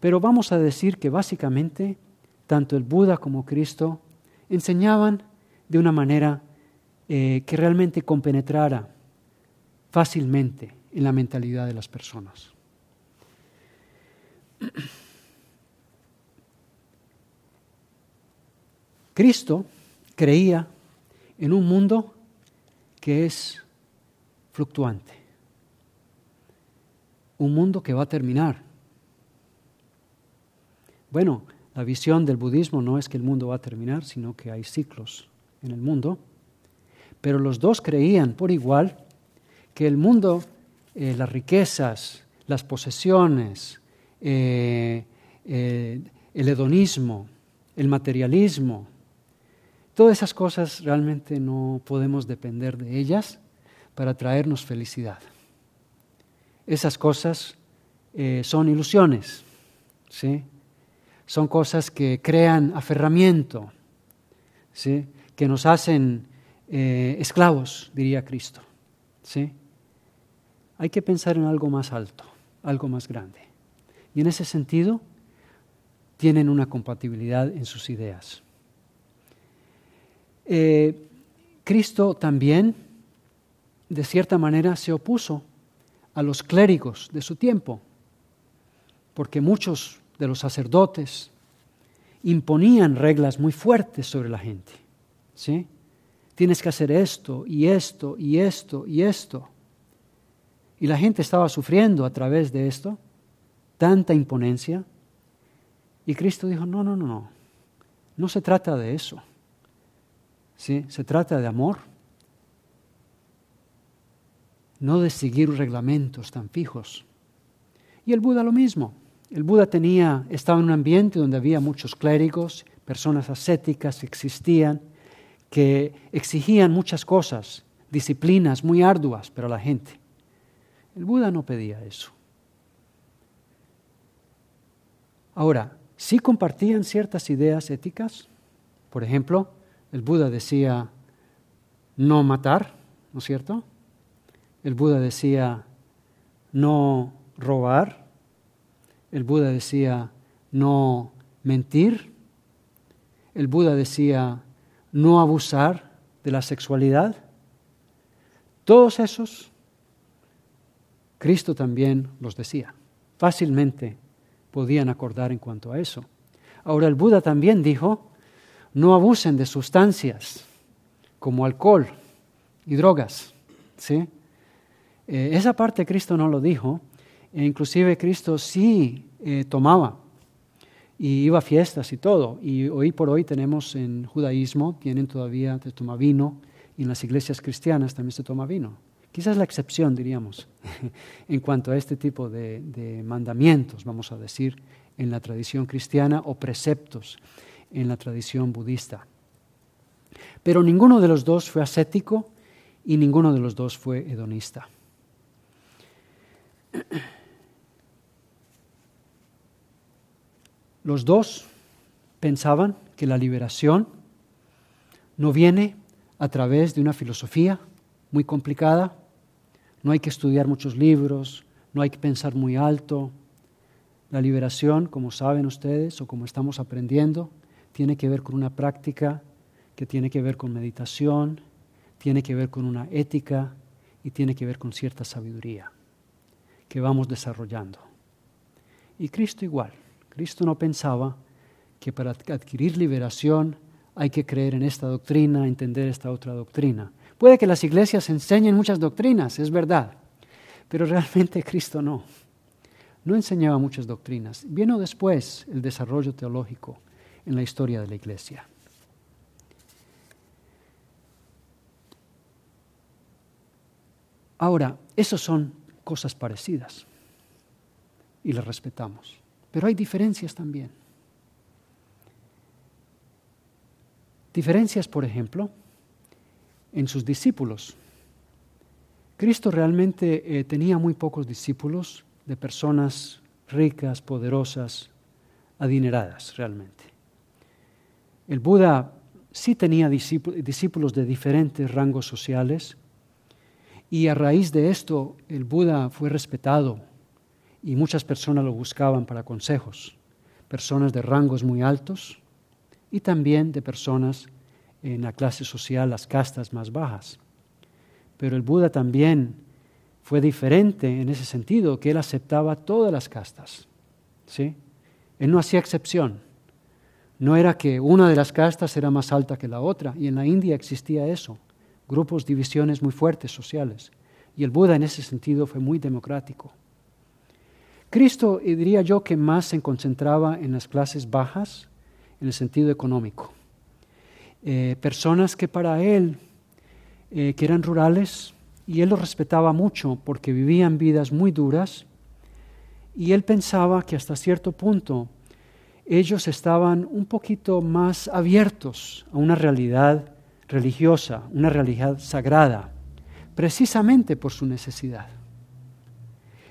pero vamos a decir que básicamente tanto el Buda como Cristo enseñaban de una manera eh, que realmente compenetrara fácilmente en la mentalidad de las personas. Cristo creía en un mundo que es fluctuante. Un mundo que va a terminar. Bueno, la visión del budismo no es que el mundo va a terminar, sino que hay ciclos en el mundo. Pero los dos creían por igual que el mundo, eh, las riquezas, las posesiones, eh, eh, el hedonismo, el materialismo, Todas esas cosas realmente no podemos depender de ellas para traernos felicidad. Esas cosas eh, son ilusiones, ¿sí? son cosas que crean aferramiento, ¿sí? que nos hacen eh, esclavos, diría Cristo. ¿sí? Hay que pensar en algo más alto, algo más grande. Y en ese sentido, tienen una compatibilidad en sus ideas. Eh, Cristo también, de cierta manera, se opuso a los clérigos de su tiempo, porque muchos de los sacerdotes imponían reglas muy fuertes sobre la gente. ¿sí? Tienes que hacer esto y esto y esto y esto. Y la gente estaba sufriendo a través de esto, tanta imponencia. Y Cristo dijo, no, no, no, no, no se trata de eso. Se trata de amor, no de seguir reglamentos tan fijos. Y el Buda lo mismo. El Buda tenía, estaba en un ambiente donde había muchos clérigos, personas ascéticas existían, que exigían muchas cosas, disciplinas muy arduas para la gente. El Buda no pedía eso. Ahora, sí compartían ciertas ideas éticas, Por ejemplo, el Buda decía no matar, ¿no es cierto? El Buda decía no robar. El Buda decía no mentir. El Buda decía no abusar de la sexualidad. Todos esos, Cristo también los decía. Fácilmente podían acordar en cuanto a eso. Ahora el Buda también dijo, no abusen de sustancias como alcohol y drogas. ¿sí? Eh, esa parte Cristo no lo dijo, e inclusive Cristo sí eh, tomaba y iba a fiestas y todo. Y hoy por hoy tenemos en judaísmo, tienen todavía, se toma vino, y en las iglesias cristianas también se toma vino. Quizás la excepción, diríamos, en cuanto a este tipo de, de mandamientos, vamos a decir, en la tradición cristiana o preceptos en la tradición budista. Pero ninguno de los dos fue ascético y ninguno de los dos fue hedonista. Los dos pensaban que la liberación no viene a través de una filosofía muy complicada, no hay que estudiar muchos libros, no hay que pensar muy alto. La liberación, como saben ustedes o como estamos aprendiendo, tiene que ver con una práctica que tiene que ver con meditación, tiene que ver con una ética y tiene que ver con cierta sabiduría que vamos desarrollando. Y Cristo igual. Cristo no pensaba que para adquirir liberación hay que creer en esta doctrina, entender esta otra doctrina. Puede que las iglesias enseñen muchas doctrinas, es verdad, pero realmente Cristo no. No enseñaba muchas doctrinas. Vino después el desarrollo teológico en la historia de la iglesia. Ahora, esas son cosas parecidas y las respetamos, pero hay diferencias también. Diferencias, por ejemplo, en sus discípulos. Cristo realmente eh, tenía muy pocos discípulos de personas ricas, poderosas, adineradas realmente. El Buda sí tenía discípulos de diferentes rangos sociales y a raíz de esto el Buda fue respetado y muchas personas lo buscaban para consejos, personas de rangos muy altos y también de personas en la clase social, las castas más bajas. Pero el Buda también fue diferente en ese sentido, que él aceptaba todas las castas. ¿sí? Él no hacía excepción. No era que una de las castas era más alta que la otra, y en la India existía eso, grupos, divisiones muy fuertes sociales. Y el Buda en ese sentido fue muy democrático. Cristo, eh, diría yo, que más se concentraba en las clases bajas, en el sentido económico. Eh, personas que para él, eh, que eran rurales, y él los respetaba mucho porque vivían vidas muy duras, y él pensaba que hasta cierto punto ellos estaban un poquito más abiertos a una realidad religiosa, una realidad sagrada, precisamente por su necesidad.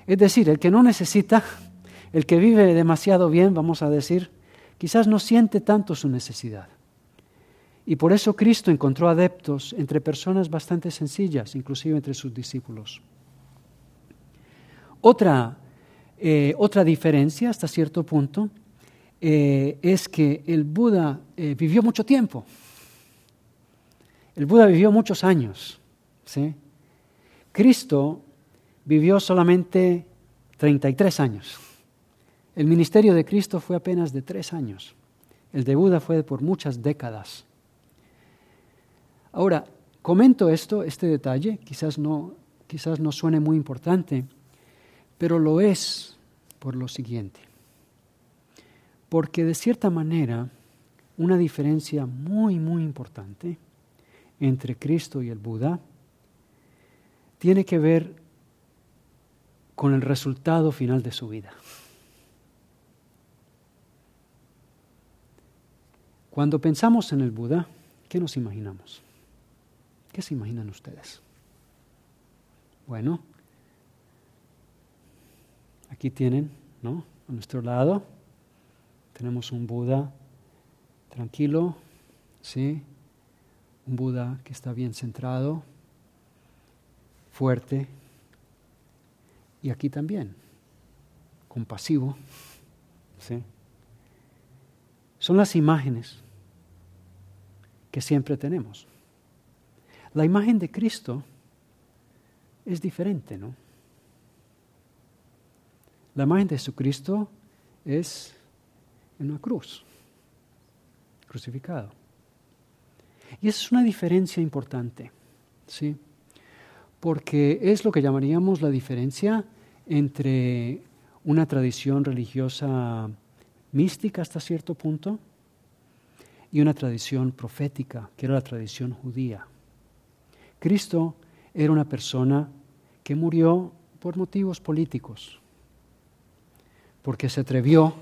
Es decir, el que no necesita, el que vive demasiado bien, vamos a decir, quizás no siente tanto su necesidad. Y por eso Cristo encontró adeptos entre personas bastante sencillas, inclusive entre sus discípulos. Otra, eh, otra diferencia hasta cierto punto eh, es que el Buda eh, vivió mucho tiempo. El Buda vivió muchos años. ¿sí? Cristo vivió solamente 33 años. El ministerio de Cristo fue apenas de tres años. El de Buda fue por muchas décadas. Ahora, comento esto, este detalle, quizás no, quizás no suene muy importante, pero lo es por lo siguiente. Porque de cierta manera, una diferencia muy, muy importante entre Cristo y el Buda tiene que ver con el resultado final de su vida. Cuando pensamos en el Buda, ¿qué nos imaginamos? ¿Qué se imaginan ustedes? Bueno, aquí tienen, ¿no? A nuestro lado tenemos un Buda tranquilo, ¿sí? Un Buda que está bien centrado, fuerte, y aquí también, compasivo, ¿sí? Son las imágenes que siempre tenemos. La imagen de Cristo es diferente, ¿no? La imagen de Jesucristo es en una cruz, crucificado. Y esa es una diferencia importante, ¿sí? Porque es lo que llamaríamos la diferencia entre una tradición religiosa mística hasta cierto punto y una tradición profética, que era la tradición judía. Cristo era una persona que murió por motivos políticos, porque se atrevió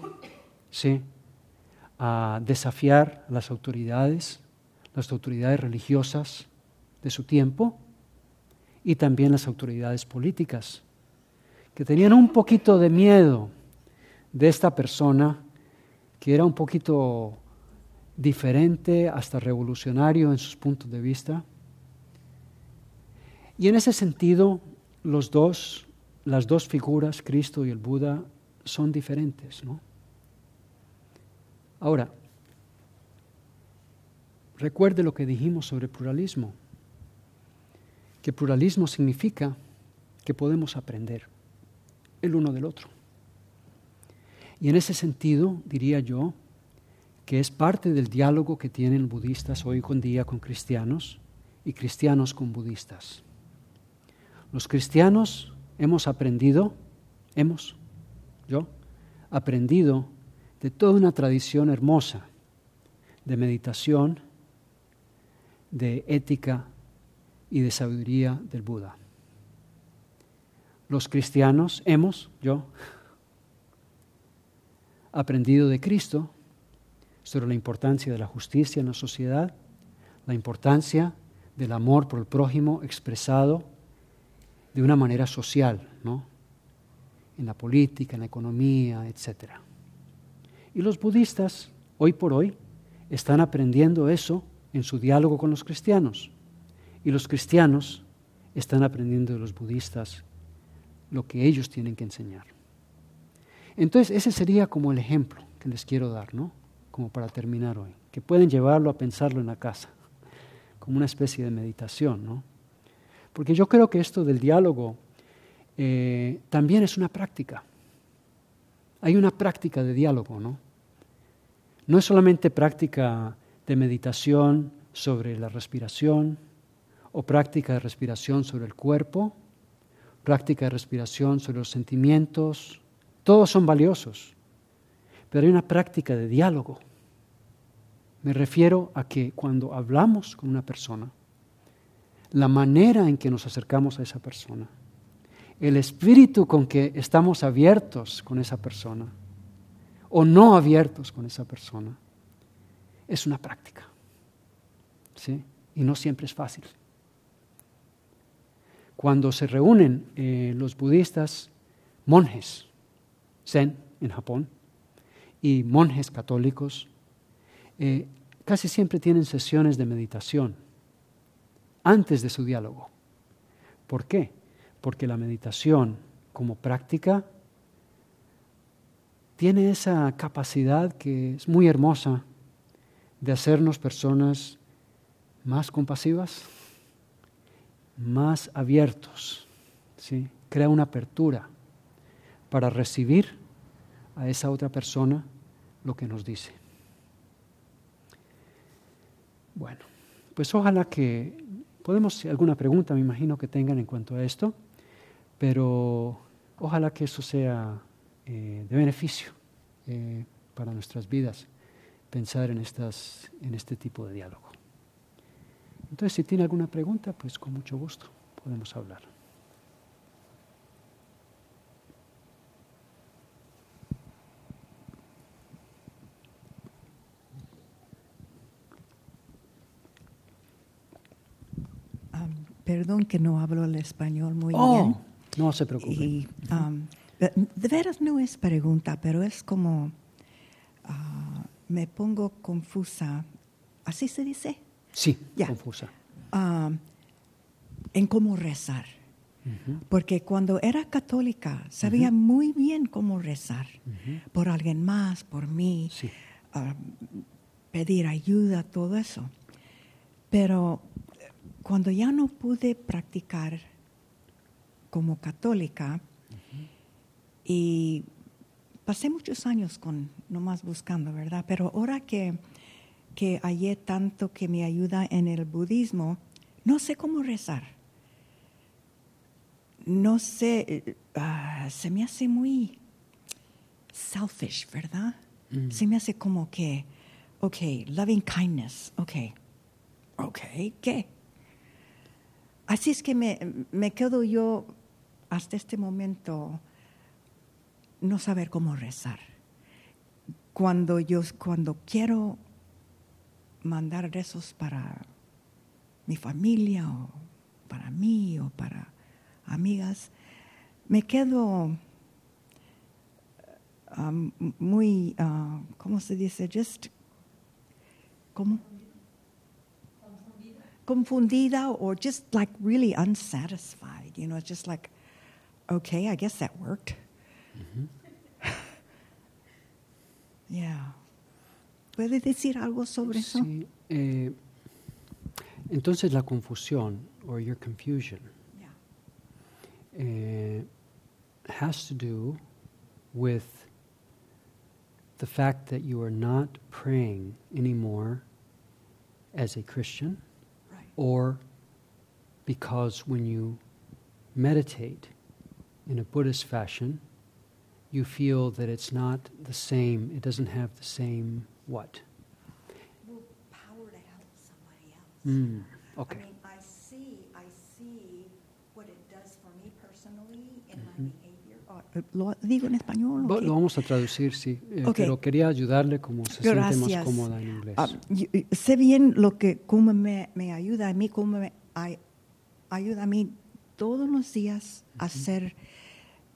¿sí? a desafiar a las autoridades, las autoridades religiosas de su tiempo y también las autoridades políticas, que tenían un poquito de miedo de esta persona que era un poquito diferente, hasta revolucionario en sus puntos de vista. Y en ese sentido, los dos, las dos figuras, Cristo y el Buda, son diferentes, ¿no? Ahora, recuerde lo que dijimos sobre pluralismo, que pluralismo significa que podemos aprender el uno del otro. Y en ese sentido, diría yo, que es parte del diálogo que tienen budistas hoy con día con cristianos y cristianos con budistas. Los cristianos hemos aprendido, hemos, yo, aprendido de toda una tradición hermosa de meditación, de ética y de sabiduría del Buda. Los cristianos hemos, yo, aprendido de Cristo sobre la importancia de la justicia en la sociedad, la importancia del amor por el prójimo expresado de una manera social, ¿no? en la política, en la economía, etc. Y los budistas, hoy por hoy, están aprendiendo eso en su diálogo con los cristianos. Y los cristianos están aprendiendo de los budistas lo que ellos tienen que enseñar. Entonces, ese sería como el ejemplo que les quiero dar, ¿no? Como para terminar hoy, que pueden llevarlo a pensarlo en la casa, como una especie de meditación, ¿no? Porque yo creo que esto del diálogo eh, también es una práctica. Hay una práctica de diálogo, ¿no? No es solamente práctica de meditación sobre la respiración o práctica de respiración sobre el cuerpo, práctica de respiración sobre los sentimientos, todos son valiosos, pero hay una práctica de diálogo. Me refiero a que cuando hablamos con una persona, la manera en que nos acercamos a esa persona, el espíritu con que estamos abiertos con esa persona o no abiertos con esa persona, es una práctica. ¿sí? Y no siempre es fácil. Cuando se reúnen eh, los budistas, monjes, zen en Japón, y monjes católicos, eh, casi siempre tienen sesiones de meditación antes de su diálogo. ¿Por qué? Porque la meditación como práctica tiene esa capacidad que es muy hermosa de hacernos personas más compasivas, más abiertos, ¿sí? crea una apertura para recibir a esa otra persona lo que nos dice. Bueno, pues ojalá que Podemos, alguna pregunta me imagino que tengan en cuanto a esto, pero ojalá que eso sea eh, de beneficio eh, para nuestras vidas, pensar en, estas, en este tipo de diálogo. Entonces, si tiene alguna pregunta, pues con mucho gusto podemos hablar. Perdón que no hablo el español muy oh, bien. No se preocupe. Um, de veras no es pregunta, pero es como uh, me pongo confusa así se dice, Sí, confusa. Ah, en cómo rezar. Porque cuando era católica sabía muy bien cómo rezar por alguien más, por mí, Sí. ah, pedir ayuda, todo eso. Pero cuando ya no pude practicar como católica y pasé muchos años con nomás buscando, ¿verdad? Pero ahora que, que hallé tanto que me ayuda en el budismo, no sé cómo rezar. No sé, eh, ah, se me hace muy selfish, ¿verdad? Se me hace como que, ok, loving kindness, ok, ok, ¿qué? Así es que me, me quedo yo hasta este momento no saber cómo rezar. Cuando yo cuando quiero mandar rezos para mi familia o para mí o para amigas, me quedo um, muy, uh, ¿cómo se dice? Just, ¿cómo? Confundida or just like really unsatisfied. You know, just like, okay, I guess that worked. yeah. ¿Puede decir algo sobre eso? Sí, eh, entonces la confusión, or your confusion, Yeah. eh, has to do with the fact that you are not praying anymore as a Christian, Right. or because when you meditate in a Buddhist fashion, you feel that it's not the same, it doesn't have the same what? power to help somebody else. Mm, okay. I mean, I see, I see what it does for me personally in my behavior. Oh, lo digo en español. Bo- ok. Lo vamos a traducir, sí, eh, Ok. pero quería ayudarle como se siente más cómoda en inglés. Ah, y- y sé bien lo que cómo me, me ayuda a mí, cómo me ay- ayuda a mí todos los días a ser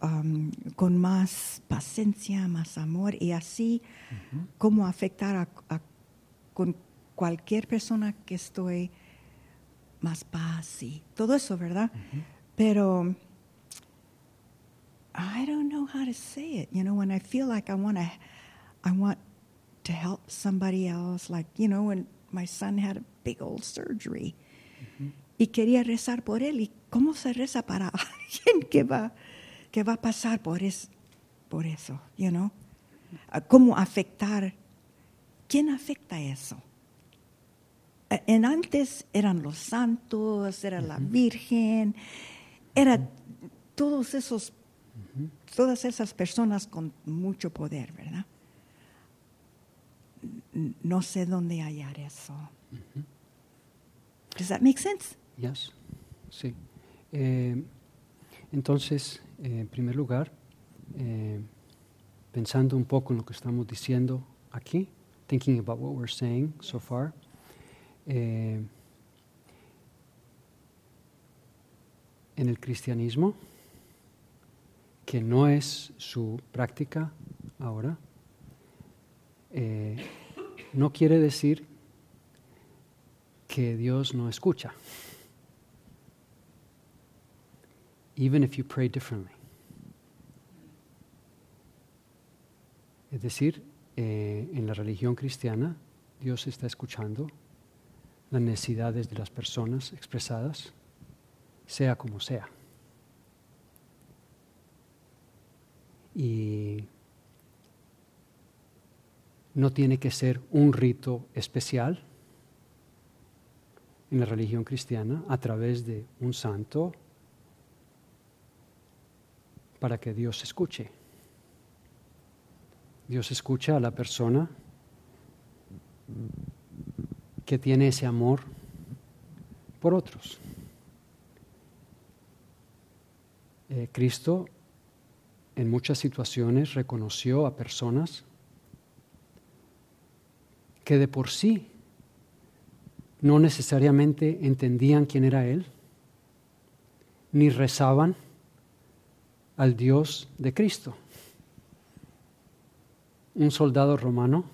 um, con más paciencia, más amor y así cómo afectar a, a- con cualquier persona que estoy más paz y todo eso, ¿verdad? Pero I don't know how to say it. You know, when I feel like I want to, I want to help somebody else. Like you know, when my son had a big old surgery, y quería rezar por él. ¿Y cómo se reza para alguien que va, que va a pasar por es, por eso? You know, Ah, cómo afectar. ¿Quién afecta eso? Eh, En antes eran los santos, era la Virgen, era todos esos, todas esas personas con mucho poder, ¿verdad? No sé dónde hallar eso. Does that make sense? Yes, sí. Eh, entonces, eh, en primer lugar, eh, pensando un poco en lo que estamos diciendo aquí, thinking about what we're saying so far, eh, en el cristianismo, que no es su práctica ahora, eh, no quiere decir que Dios no escucha. Even if you pray differently. Es decir, eh, en la religión cristiana, Dios está escuchando las necesidades de las personas expresadas, sea como sea. Y no tiene que ser un rito especial en la religión cristiana a través de un santo para que Dios escuche. Dios escucha a la persona que tiene ese amor por otros. Eh, Cristo en muchas situaciones reconoció a personas que de por sí no necesariamente entendían quién era Él, ni rezaban al Dios de Cristo. Un soldado romano,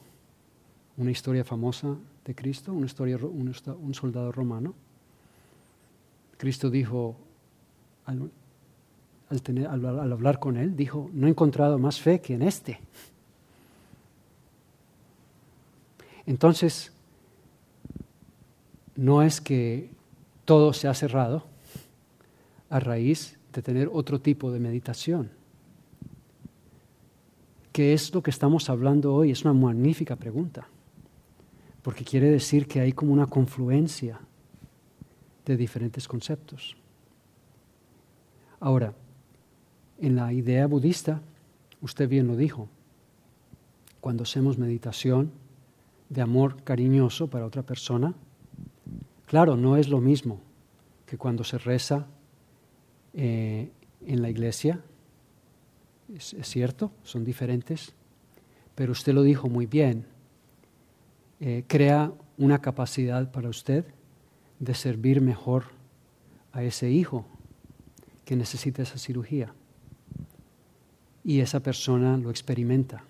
una historia famosa de Cristo, una historia, un, soldado romano. Cristo dijo, al, al, tener, al, al hablar con él, dijo, no he encontrado más fe que en este. Entonces, no es que todo se ha cerrado a raíz de tener otro tipo de meditación. ¿Qué es lo que estamos hablando hoy? Es una magnífica pregunta, porque quiere decir que hay como una confluencia de diferentes conceptos. Ahora, en la idea budista, usted bien lo dijo, cuando hacemos meditación de amor cariñoso para otra persona, claro, no es lo mismo que cuando se reza eh, en la iglesia, es, cierto, son diferentes, pero usted lo dijo muy bien, eh, crea una capacidad para usted de servir mejor a ese hijo que necesita esa cirugía. Y esa persona lo experimenta.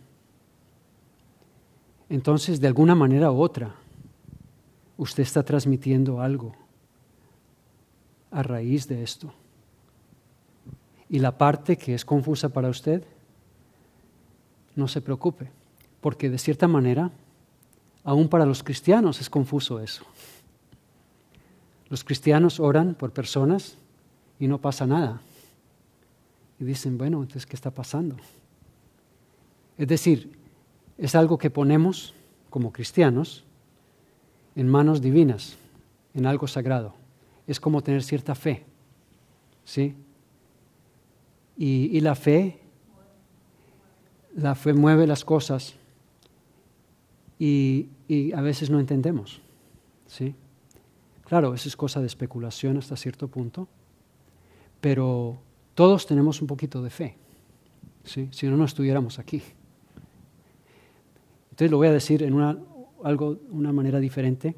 Entonces, de alguna manera u otra, usted está transmitiendo algo a raíz de esto. Y la parte que es confusa para usted, no se preocupe, porque de cierta manera, aún para los cristianos es confuso eso. Los cristianos oran por personas y no pasa nada. Y dicen, bueno, entonces, ¿qué está pasando? Es decir, es algo que ponemos como cristianos en manos divinas, en algo sagrado. Es como tener cierta fe. ¿Sí? Y, la fe, la fe mueve las cosas y, a veces no entendemos. ¿sí? Claro, eso es cosa de especulación hasta cierto punto, pero todos tenemos un poquito de fe. ¿sí? Si no, no estuviéramos aquí. Entonces lo voy a decir en una, algo, una manera diferente.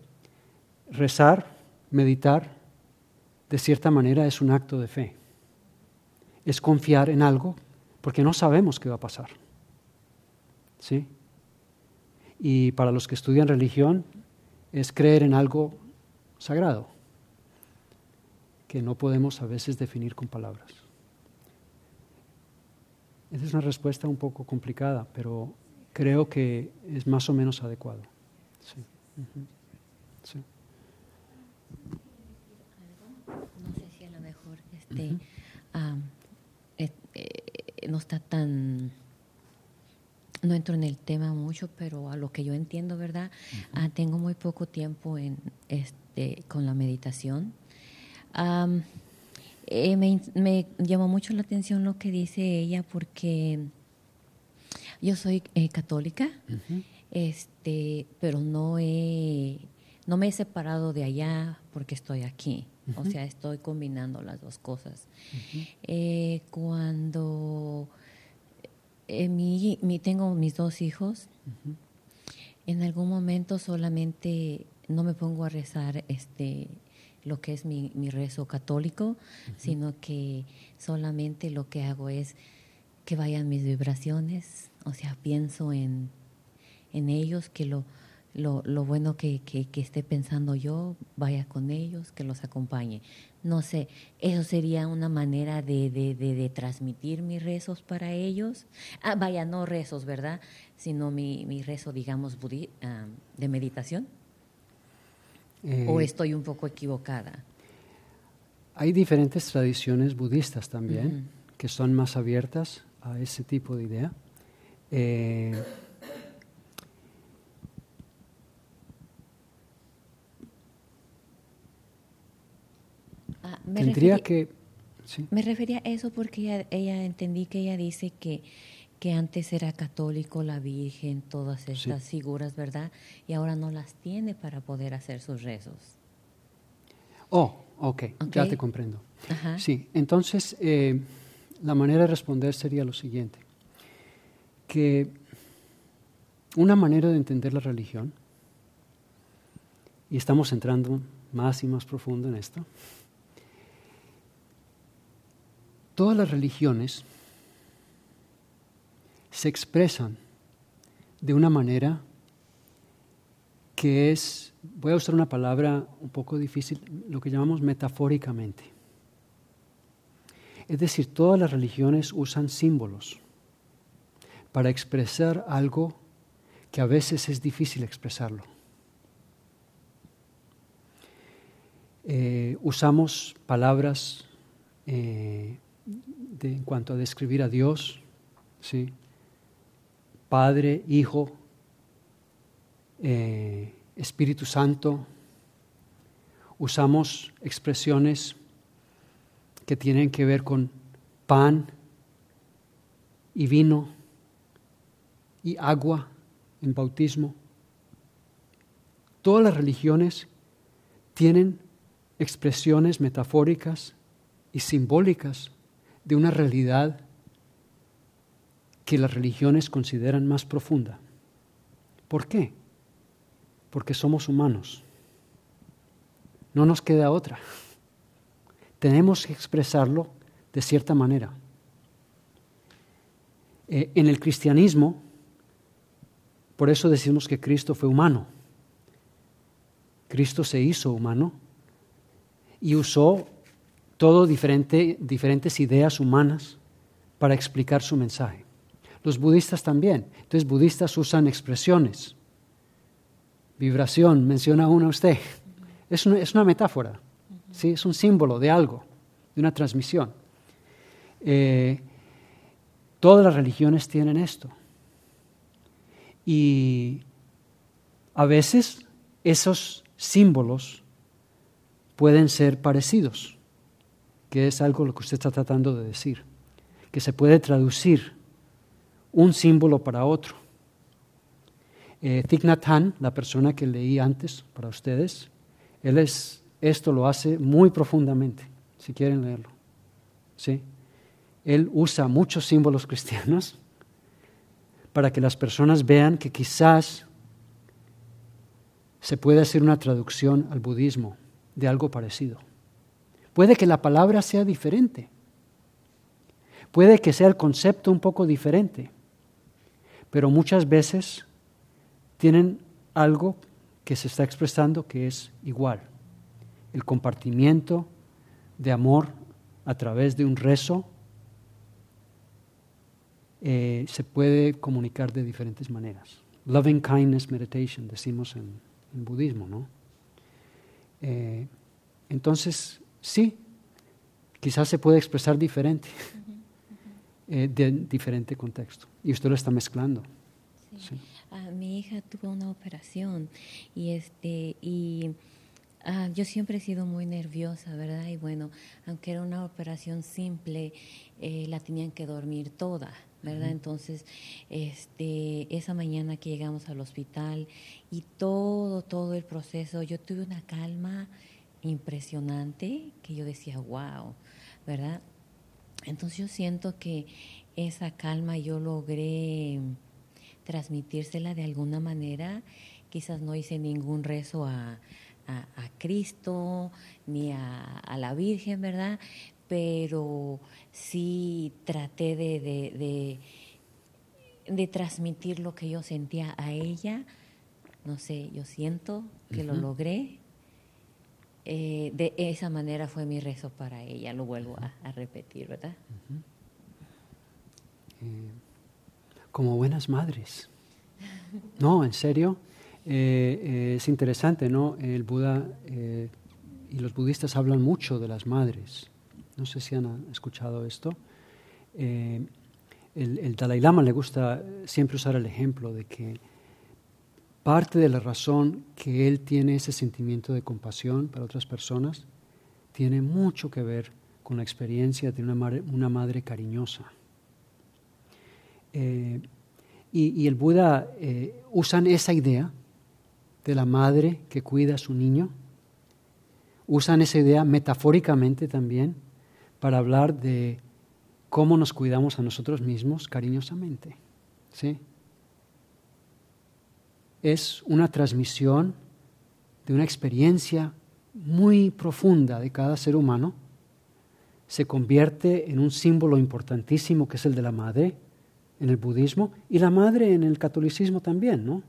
Rezar, meditar, de cierta manera es un acto de fe es confiar en algo porque no sabemos qué va a pasar. ¿Sí? Y para los que estudian religión es creer en algo sagrado que no podemos a veces definir con palabras. Esa es una respuesta un poco complicada, pero creo que es más o menos adecuado. Sí. sí. No sé si a lo mejor este, eh, no está tan no entro en el tema mucho, pero a lo que yo entiendo, ¿verdad? Ah, tengo muy poco tiempo en este con la meditación. Eh, me, llamó mucho la atención lo que dice ella porque yo soy eh, católica, este, pero no he no me he separado de allá porque estoy aquí. O sea, estoy combinando las dos cosas. Eh, cuando eh, mi, tengo mis dos hijos, en algún momento solamente no me pongo a rezar este lo que es mi, mi rezo católico, sino que solamente lo que hago es que vayan mis vibraciones, o sea, pienso en, en ellos, que lo, lo, lo bueno que, que, esté pensando yo, vaya con ellos, que los acompañe. No sé, eso sería una manera de, de, de, transmitir mis rezos para ellos. Ah, vaya, no rezos, ¿verdad? Sino mi, mi rezo, digamos, ah, de meditación. ¿O eh, estoy un poco equivocada? Hay diferentes tradiciones budistas también que son más abiertas a ese tipo de idea. Eh, me Tendría que... Me refería a eso porque ella, entendí que ella dice que, que antes era católico, la Virgen, todas estas figuras, ¿verdad? Y ahora no las tiene para poder hacer sus rezos. Oh, ok, ya te comprendo. Sí, entonces eh, la manera de responder sería lo siguiente, que una manera de entender la religión, y estamos entrando más y más profundo en esto, todas las religiones se expresan de una manera que es, voy a usar una palabra un poco difícil, lo que llamamos metafóricamente. Es decir, todas las religiones usan símbolos para expresar algo que a veces es difícil expresarlo. Eh, usamos palabras eh, en cuanto a describir a Dios, ¿sí? Padre, Hijo, eh, Espíritu Santo. Usamos expresiones que tienen que ver con pan y vino y agua en bautismo. Todas las religiones tienen expresiones metafóricas y simbólicas de una realidad que las religiones consideran más profunda. ¿Por qué? Porque somos humanos. No nos queda otra. Tenemos que expresarlo de cierta manera. Eh, en el cristianismo, por eso decimos que Cristo fue humano. Cristo se hizo humano y usó todo diferente, diferentes ideas humanas para explicar su mensaje. Los budistas también. Entonces, budistas usan expresiones. Vibración, menciona una usted. Es una, es una metáfora, ¿sí? es un símbolo de algo, de una transmisión. Eh, todas las religiones tienen esto. Y a veces esos símbolos pueden ser parecidos que es algo lo que usted está tratando de decir, que se puede traducir un símbolo para otro. Eh, Thich la persona que leí antes para ustedes, él es, esto lo hace muy profundamente, si quieren leerlo. ¿Sí? Él usa muchos símbolos cristianos para que las personas vean que quizás se puede hacer una traducción al budismo de algo parecido. Puede que la palabra sea diferente. Puede que sea el concepto un poco diferente. Pero muchas veces tienen algo que se está expresando que es igual. El compartimiento de amor a través de un rezo eh, se puede comunicar de diferentes maneras. Loving kindness meditation, decimos en, budismo, ¿no? Eh, entonces, Sí, quizás se puede expresar diferente, eh, de diferente contexto. Y usted lo está mezclando. Sí. Ah, mi hija tuvo una operación y este y ah, yo siempre he sido muy nerviosa, ¿verdad? Y bueno, aunque era una operación simple, eh, la tenían que dormir toda, ¿verdad? Entonces, este, esa mañana que llegamos al hospital y todo, todo el proceso, yo tuve una calma impresionante que yo decía, wow, ¿verdad? Entonces yo siento que esa calma yo logré transmitírsela de alguna manera. Quizás no hice ningún rezo a, Cristo ni a, la Virgen, ¿verdad? Pero sí traté de, de, de, transmitir lo que yo sentía a ella. No sé, yo siento que lo logré eh, de esa manera fue mi rezo para ella, lo vuelvo a, repetir, ¿verdad? Eh, como buenas madres. No, en serio, eh, es interesante, ¿no? El Buda y los budistas hablan mucho de las madres. No sé si han escuchado esto. el, el Dalai Lama le gusta siempre usar el ejemplo de que Parte de la razón que él tiene ese sentimiento de compasión para otras personas tiene mucho que ver con la experiencia de una madre, cariñosa. Eh, y, el Buda eh, usan esa idea de la madre que cuida a su niño, usan esa idea metafóricamente también para hablar de cómo nos cuidamos a nosotros mismos cariñosamente. ¿sí? Es una transmisión de una experiencia muy profunda de cada ser humano, se convierte en un símbolo importantísimo que es el de la madre en el budismo y la madre en el catolicismo también, ¿no?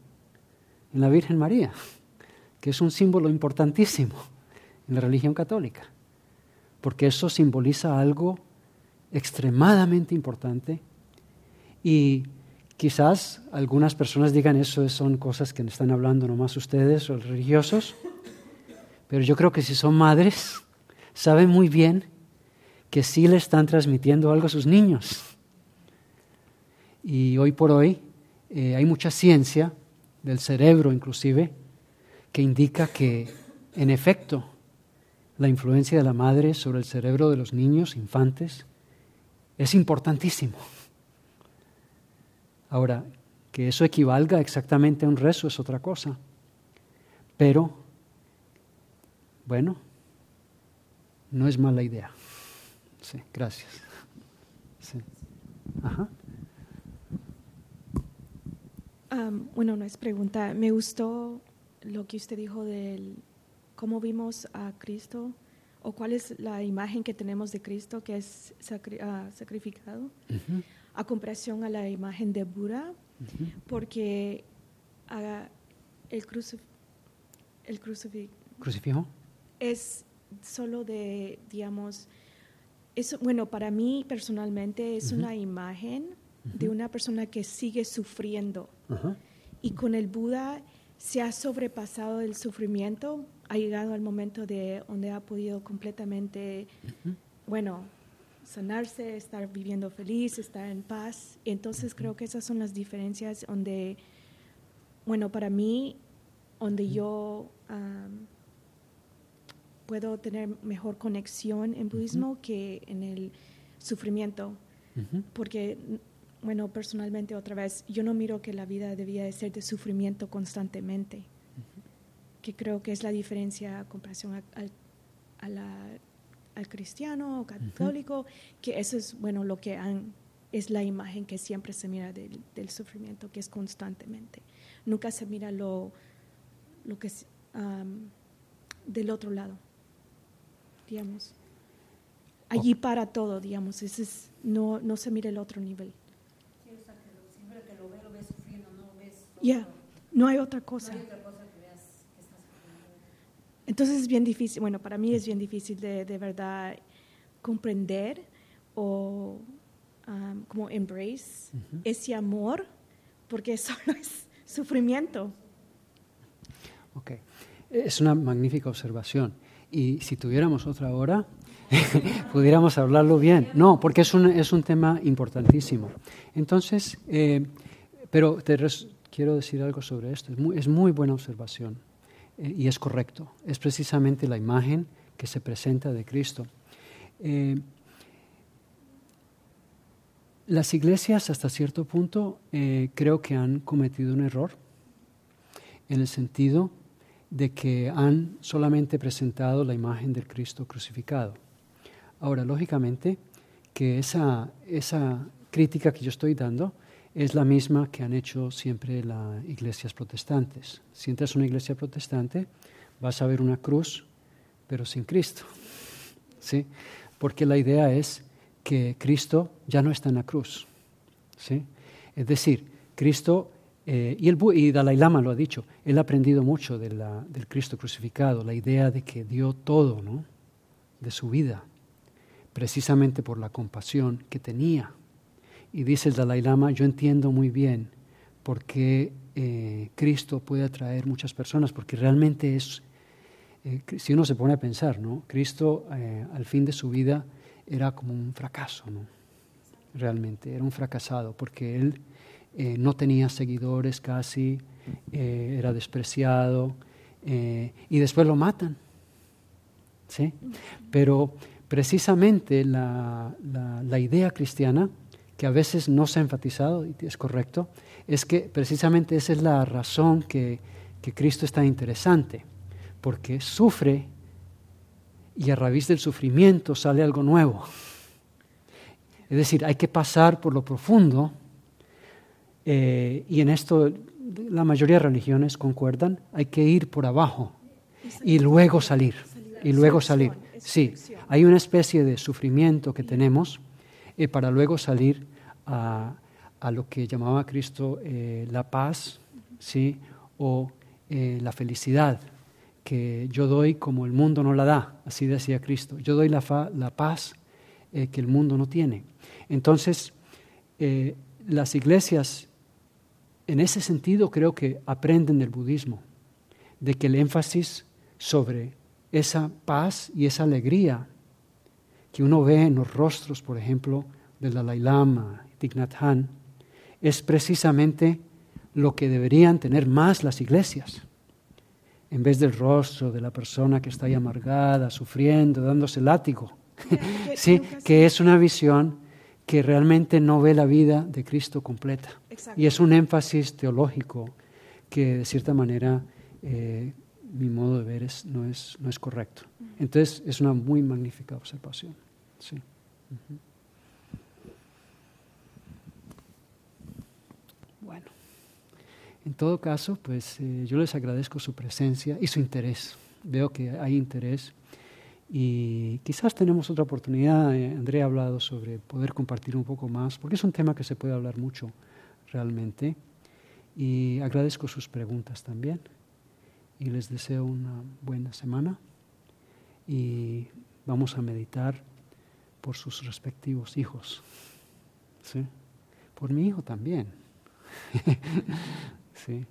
En la Virgen María. que es un símbolo importantísimo en la religión católica, porque eso simboliza algo extremadamente importante y quizás algunas personas digan eso son cosas que están hablando nomás ustedes o los religiosos, pero yo creo que si son madres, saben muy bien que sí le están transmitiendo algo a sus niños. Y hoy por hoy eh, hay mucha ciencia del cerebro inclusive que indica que en efecto la influencia de la madre sobre el cerebro de los niños, infantes, es importantísimo. Ahora, que eso equivalga exactamente a un rezo es otra cosa. Pero, bueno, no es mala idea. Sí, gracias. Sí. Ajá. bueno, no es pregunta. Me gustó lo que usted dijo del cómo vimos a Cristo o cuál es la imagen que tenemos de Cristo que es ah, sacrificado a comparación a la imagen de Buda, porque el, el crucifijo es solo de, digamos, eso, bueno, para mí personalmente es una imagen de una persona que sigue sufriendo. Y con el Buda se ha sobrepasado el sufrimiento, ha llegado al momento de donde ha podido completamente, bueno, sanarse, estar viviendo feliz, estar en paz. Y entonces creo que esas son las diferencias donde, bueno, para mí, donde yo puedo tener mejor conexión en budismo que en el sufrimiento. Porque bueno, personalmente otra vez, yo no miro que la vida debía de ser de sufrimiento constantemente, que creo que es la diferencia a comparación al, al cristiano o católico, que eso es, bueno, lo que han, es la imagen que siempre se mira del, del sufrimiento, que es constantemente. Nunca se mira lo, lo que es del otro lado, digamos. Allí para todo, digamos, ese es, no, no se mira el otro nivel. Ya, no hay otra cosa. Entonces es bien difícil, bueno, para mí es bien difícil de, de verdad comprender o um, como embrace ese amor, porque solo es sufrimiento. Ok, es una magnífica observación. Y si tuviéramos otra hora, pudiéramos hablarlo bien. No, porque es un, es un tema importantísimo. Entonces, eh, pero te, quiero decir algo sobre esto. Es muy, buena observación y es correcto. Es precisamente la imagen que se presenta de Cristo. Eh, las iglesias hasta cierto punto eh, creo que han cometido un error en el sentido de que han solamente presentado la imagen del Cristo crucificado. Ahora, lógicamente, que esa, esa crítica que yo estoy dando es la misma que han hecho siempre las iglesias protestantes. Si entras a una iglesia protestante, vas a ver una cruz, pero sin Cristo. ¿Sí? Porque la idea es que Cristo ya no está en la cruz. ¿Sí? Es decir, Cristo, eh, y, Dalai Lama lo ha dicho, él ha aprendido mucho del Cristo crucificado, la idea de que dio todo ¿no? de su vida, precisamente por la compasión que tenía y dice el Dalai Lama, yo entiendo muy bien por qué eh, Cristo puede atraer muchas personas, porque realmente es, eh, si uno se pone a pensar, ¿no? Cristo eh, al fin de su vida era como un fracaso, ¿no? realmente, era un fracasado, porque él no tenía seguidores casi, era despreciado, y después lo matan. ¿sí? Pero precisamente la, la idea cristiana, que a veces no se ha enfatizado, y es correcto, es que precisamente esa es la razón que, que Cristo es tan interesante, porque sufre y a raíz del sufrimiento sale algo nuevo. Es decir, hay que pasar por lo profundo eh, y en esto la mayoría de religiones concuerdan, hay que ir por abajo y luego salir, y luego salir. Sí, hay una especie de sufrimiento que tenemos eh, para luego salir a, a, lo que llamaba Cristo eh, la paz ¿sí? o eh, la felicidad. que yo doy como el mundo no la da, así decía Cristo. Yo doy la, la paz eh, que el mundo no tiene. Entonces, las iglesias, en ese sentido, creo que aprenden del budismo, de que el énfasis sobre esa paz y esa alegría que uno ve en los rostros, por ejemplo, del Dalai Lama, Thich Nhat Hanh, es precisamente lo que deberían tener más las iglesias. En vez del rostro de la persona que está ahí amargada, sufriendo, dándose látigo. sí, que es una visión que realmente no ve la vida de Cristo completa. Y es un énfasis teológico que de cierta manera eh, mi modo de ver es, no, es, no es correcto. Entonces es una muy magnífica observación. Sí. Bueno, en todo caso, pues eh, yo les agradezco su presencia y su interés. Veo que hay interés y quizás tenemos otra oportunidad. Eh, Andrea ha hablado sobre poder compartir un poco más, porque es un tema que se puede hablar mucho realmente. Y agradezco sus preguntas también. Y les deseo una buena semana. Y vamos a meditar por sus respectivos hijos. ¿Sí? Por mi hijo también. ¿Sí?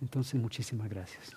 Entonces, muchísimas gracias.